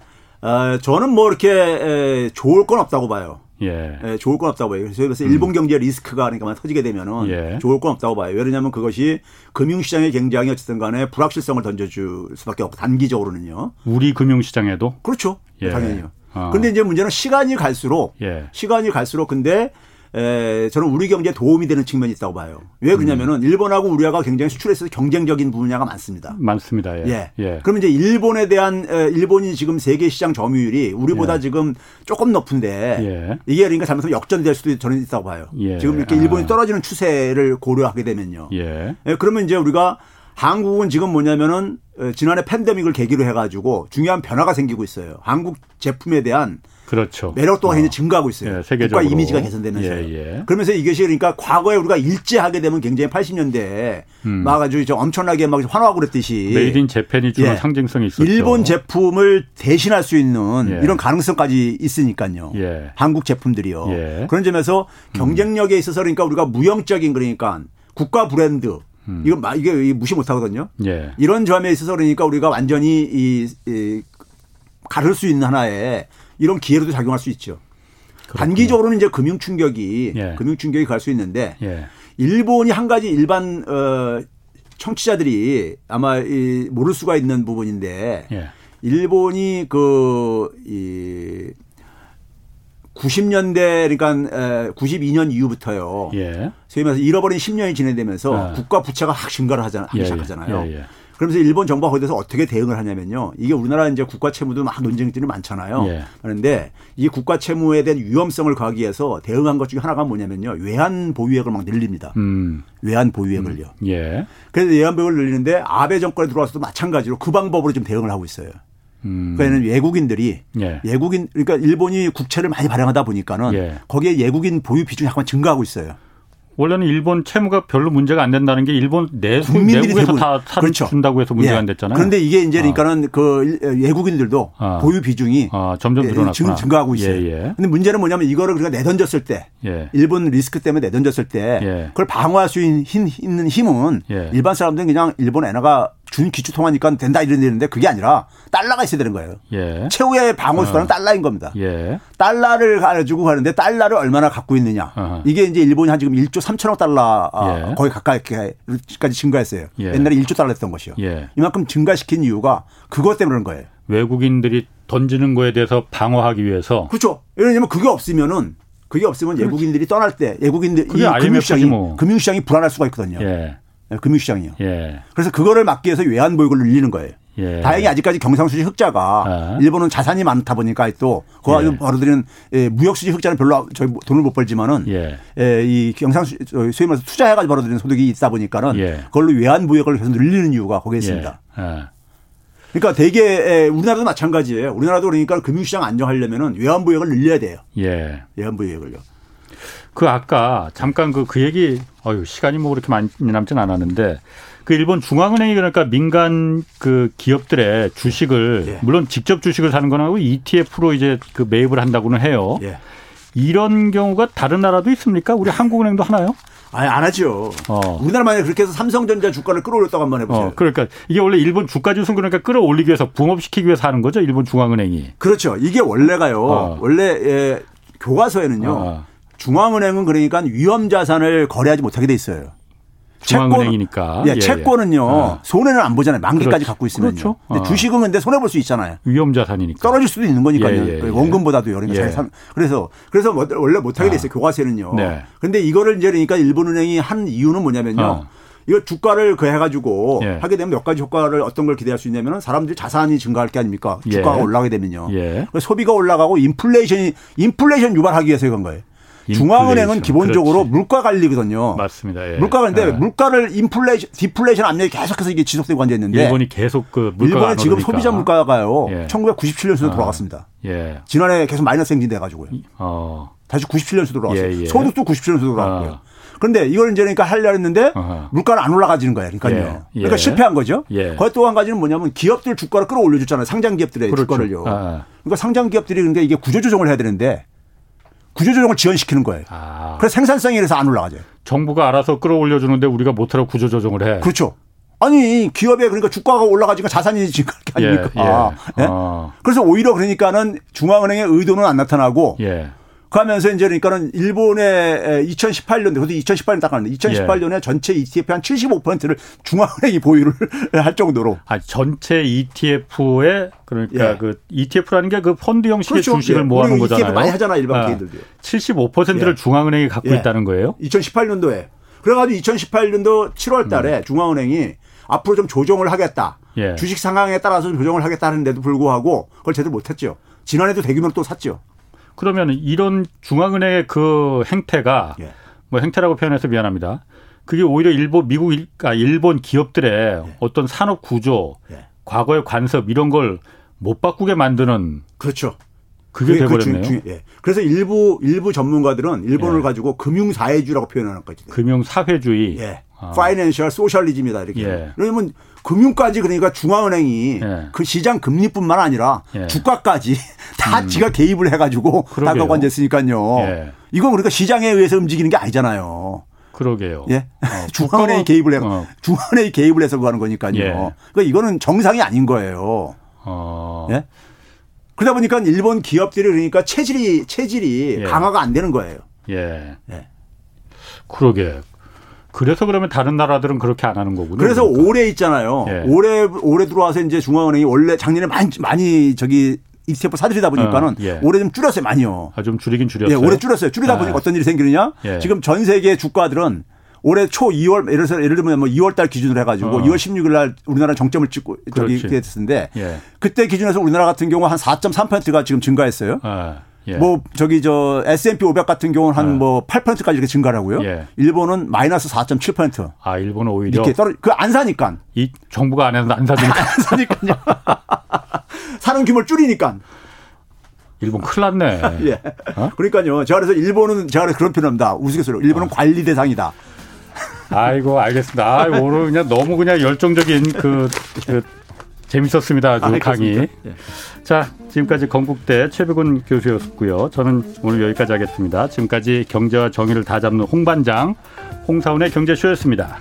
아, 저는 뭐 이렇게 에, 좋을 건 없다고 봐요. 예. 예. 좋을 건 없다고 봐요. 그래서 음. 일본 경제 리스크가 그러니까 터지게 되면은 예. 좋을 건 없다고 봐요. 왜냐하면 그것이 금융시장에 굉장히 어쨌든 간에 불확실성을 던져줄 수밖에 없고 단기적으로는요.
우리 금융시장에도?
그렇죠. 예. 당연히요. 어. 근데 이제 문제는 시간이 갈수록 예. 시간이 갈수록 근데 에, 저는 우리 경제에 도움이 되는 측면이 있다고 봐요. 왜 그러냐면은 음. 일본하고 우리가 굉장히 수출에서 경쟁적인 분야가 많습니다.
많습니다. 예. 예.
예. 그러면 이제 일본에 대한 에, 일본이 지금 세계 시장 점유율이 우리보다 예. 지금 조금 높은데 예. 이게 그러니까 잘못하면 역전될 수도 저는 있다고 봐요. 예. 지금 이렇게 일본이 아. 떨어지는 추세를 고려하게 되면요. 예. 예. 그러면 이제 우리가 한국은 지금 뭐냐면은 지난해 팬데믹을 계기로 해가지고 중요한 변화가 생기고 있어요. 한국 제품에 대한
그렇죠.
매력도가 어. 증가하고 있어요. 예, 세계적으로. 국가 이미지가 개선되면서. 예, 예. 그러면서 이것이 그러니까 과거에 우리가 일제하게 되면 굉장히 80년대에 음. 막 아주 엄청나게 막 환호하고 그랬듯이
Made in Japan이 주는 예. 상징성이 있었죠.
일본 제품을 대신할 수 있는 예. 이런 가능성까지 있으니까요. 예. 한국 제품들이요. 예. 그런 점에서 경쟁력에 있어서 그러니까 우리가 무형적인 그러니까 국가 브랜드 음. 이거 이게 무시 못 하거든요. 이런 점에 있어서 그러니까 우리가 완전히 이, 이 가를 수 있는 하나의 이런 기회로도 작용할 수 있죠. 그렇군요. 단기적으로는 이제 금융 충격이 예. 금융 충격이 갈 수 있는데 예. 일본이 한 가지 일반 어 청취자들이 아마 이 모를 수가 있는 부분인데 예. 일본이 그이 90년대 그러니까 92년 이후부터요. 예. 소위 말해서 잃어버린 10년이 진행되면서 아. 국가 부채가 확 증가를 하잖아, 하기 예, 예. 시작하잖아요. 그러면서 일본 정부가 거기에 대해서 어떻게 대응을 하냐면요. 이게 우리나라 이제 국가 채무도 막 논쟁들이 많잖아요. 예. 그런데 이 국가 채무에 대한 위험성을 가기 위해서 대응한 것 중에 하나가 뭐냐면요. 외환 보유액을 막 늘립니다. 음. 외환 보유액을요. 음. 예. 그래서 외환 보유액을 늘리는데 아베 정권에 들어와서도 마찬가지로 그 방법으로 지금 대응을 하고 있어요. 음. 그러니까는 외국인들이 예. 외국인 그러니까 일본이 국채를 많이 발행하다 보니까는 예. 거기에 외국인 보유 비중이 약간 증가하고 있어요.
원래는 일본 채무가 별로 문제가 안 된다는 게 일본 내수 내국에서 다 그렇죠. 준다고 해서 문제가 예. 안 됐잖아요.
그런데 이게 이제 그러니까는 어. 그 외국인들도 어. 보유 비중이
어, 점점 늘어났구나.
증가하고 있어요. 예, 예. 근데 문제는 뭐냐면 이거를 우리가 내던졌을 때 예. 일본 리스크 때문에 내던졌을 때 예. 그걸 방어할 수 있는 힘은 예. 일반 사람들은 그냥 일본 엔화가 준 기초 통화니까 된다 이러는데 그게 아니라 달러가 있어야 되는 거예요. 예. 최후의 방어 수단은 어. 달러인 겁니다. 예. 달러를 가지고 가는데 달러를 얼마나 갖고 있느냐. 어허. 이게 이제 일본이 한 지금 1조 3천억 달러 아, 예. 거의 가까이까지 증가했어요. 예. 옛날에 1조 달러 했던 것이요. 예. 이만큼 증가시킨 이유가 그것 때문에 그런 거예요.
외국인들이 던지는 거에 대해서 방어하기 위해서.
그렇죠. 왜냐하면 그게 없으면은 그게 없으면. 외국인들이 떠날 때 외국인들 이 금융시장이 뭐. 금융시장이 불안할 수가 있거든요. 예. 네, 금융시장이요. 예. 그래서 그거를 막기 위해서 외환 보유고를 늘리는 거예요. 예. 다행히 아직까지 경상수지 흑자가 아. 일본은 자산이 많다 보니까 또 그거 가지고 예. 벌어들이는 예, 무역수지 흑자는 별로 저희 돈을 못 벌지만은 예. 예, 이 경상수 소위 말해서 투자해가지고 벌어들이는 소득이 있다 보니까는 예. 그걸로 외환 보유고를 계속 늘리는 이유가 거기에 있습니다. 예. 아. 그러니까 대개 우리나라도 마찬가지예요. 우리나라도 그러니까 금융시장 안정하려면은 외환 보유고를 늘려야 돼요. 예. 외환 보유고를요.
그 아까 잠깐 그, 그 얘기, 어유 시간이 뭐 그렇게 많이 남진 않았는데 그 일본 중앙은행이 그러니까 민간 그 기업들의 주식을 예. 물론 직접 주식을 사는 거는 하고 ETF로 이제 그 매입을 한다고는 해요. 예. 이런 경우가 다른 나라도 있습니까? 우리 한국은행도 하나요?
아니, 안 하죠. 어. 우리나라 만약에 그렇게 해서 삼성전자 주가를 끌어올렸다고 한번 해보세요. 어,
그러니까 이게 원래 일본 주가 지수 그러니까 끌어올리기 위해서 붕업시키기 위해서 하는 거죠. 일본 중앙은행이.
그렇죠. 이게 원래가요. 어. 원래 예, 교과서에는요. 어. 중앙은행은 그러니까 위험 자산을 거래하지 못하게 돼 있어요.
중앙은행이니까.
예, 예, 채권은요 아. 손해는 안 보잖아요. 만기까지 그렇죠. 갖고 있으면요. 그렇죠. 근데 아. 주식은 근데 손해 볼 수 있잖아요.
위험 자산이니까.
떨어질 수도 있는 거니까요. 예, 예, 예. 원금보다도 여러 예. 그래서 그래서 뭐 원래 못 하게 돼 있어요. 아. 교과서는요. 네. 그런데 이거를 이제 그러니까 일본은행이 한 이유는 뭐냐면요. 아. 이거 주가를 그 해가지고 예. 하게 되면 몇 가지 효과를 어떤 걸 기대할 수 있냐면은 사람들이 자산이 증가할 게 아닙니까? 주가가 예. 올라가게 되면요. 예. 소비가 올라가고 인플레이션이 인플레이션 유발하기 위해서 이건 거예요. 중앙은행은 기본적으로 그렇지. 물가 관리거든요.
맞습니다.
예. 물가 관리인데 예. 물가를 인플레이션, 디플레이션 압력이 계속해서 이게 지속되고 앉아 있는데
일본이 계속 그 물가가
일본의 지금 소비자 물가가요. 예. 1997년수로 아. 돌아갔습니다. 예. 지난해 계속 마이너스 행진돼 가지고요. 어. 다시 97년수 돌아왔어요. 예, 예. 소득도 97년수 돌아왔고요. 아. 그런데 이걸 이제 그러니까 하려 했는데 어허. 물가는 안 올라가지는 거예요. 그러니까요. 예. 예. 그러니까 실패한 거죠. 예. 거기 또 한 가지는 뭐냐면 기업들 주가를 끌어올려줬잖아요. 상장 기업들의 그렇죠. 주가를요. 아. 그러니까 상장 기업들이 근데 이게 구조 조정을 해야 되는데 구조조정을 지연시키는 거예요. 아. 그래서 생산성이 그래서 안 올라가죠.
정부가 알아서 끌어올려주는데 우리가 못하러 구조조정을 해.
그렇죠. 아니 기업에 그러니까 주가가 올라가지고 자산이 증가할 게 아닙니까? 예, 예. 예? 어. 그래서 오히려 그러니까는 중앙은행의 의도는 안 나타나고 예. 그러면서 이제 그러니까는 일본의 2018년도 그것도 2018년 딱 하는데 2018년에 예. 전체 ETF 한 75%를 중앙은행이 보유를 할 정도로.
아 전체 ETF에 그러니까 예. 그 ETF라는 게 그 펀드 형식의 그렇죠. 주식을 예. 모아놓은 거잖아요. ETF
많이 하잖아 일반 개인들도. 아,
75%를 예. 중앙은행이 갖고 예. 있다는 거예요?
2018년도에. 그래가지고 2018년도 7월달에 음. 중앙은행이 앞으로 좀 조정을 하겠다. 예. 주식 상황에 따라서 조정을 하겠다 하는데도 불구하고 그걸 제대로 못했죠. 지난해도 대규모로 또 샀죠.
그러면 이런 중앙은행의 그 행태가 예. 뭐 행태라고 표현해서 미안합니다. 그게 오히려 일본 미국 아 일본 기업들의 예. 어떤 산업 구조, 예. 과거의 관습 이런 걸 못 바꾸게 만드는
그렇죠.
그게, 그게 돼버렸네요. 그 주,
예. 그래서 일부 일부 전문가들은 일본을 예. 가지고 금융 사회주의라고 표현하는 거죠.
금융 사회주의.
예. 파이낸셜 소셜리즘이다 이렇게. 예. 그러면 금융까지 그러니까 중앙은행이 예. 그 시장 금리뿐만 아니라 예. 주가까지 다 음. 지가 개입을 해가지고 다가고 앉았으니까요. 예. 이건 그러니까 시장에 의해서 움직이는 게 아니잖아요.
그러게요.
예. 어, 중앙은행이 개입을 해, 어. 중앙은행이 개입을 해서 하는 거니까요. 예. 그러니까 이거는 정상이 아닌 거예요. 어. 예. 그러다 보니까 일본 기업들이 그러니까 체질이 체질이 예. 강화가 안 되는 거예요.
예. 예. 그러게. 그래서 그러면 다른 나라들은 그렇게 안 하는 거군요.
그래서 그러니까. 올해 있잖아요. 예. 올해 올해 들어와서 이제 중앙은행이 원래 작년에 많이 많이 저기 ETF 사들이다 보니까는 어, 예. 올해 좀 줄였어요, 많이요.
아, 좀 줄이긴 줄였어요.
예, 올해 줄였어요. 줄이다 아. 보니까 어떤 일이 생기느냐? 예. 지금 전 세계 주가들은 올해 초 2월 예를 들어서 예를 들면 뭐 2월 달 기준으로 해 가지고 어. 2월 16일 날 우리나라 정점을 찍고 저기 됐었는데 예. 그때 기준에서 우리나라 같은 경우 한 4.3%가 지금 증가했어요. 아. 예. 뭐 저기 저 S&P 500 같은 경우는 한뭐 예. 8%까지 이렇게 증가하고요. 예. 일본은 마이너스 4.7%.
아, 일본은 오히려
이렇게 떨어 그안 사니까.
이 정부가 안 해서 안 사니까.
안 사니까요. 사는 규모를 줄이니까.
일본 큰일 났네.
예. 어? 그러니까요. 제가 그래서 일본은 제가 그래서 그런 표현합니다. 우스갯소리로. 일본은 어. 관리 대상이다.
아이고, 알겠습니다. 아, 오늘 그냥 너무 그냥 열정적인 그, 그 재밌었습니다. 아주 아, 강의. 예. 자, 지금까지 건국대 최백운 교수였고요. 저는 오늘 여기까지 하겠습니다. 지금까지 경제와 정의를 다 잡는 홍반장 홍사운의 경제쇼였습니다.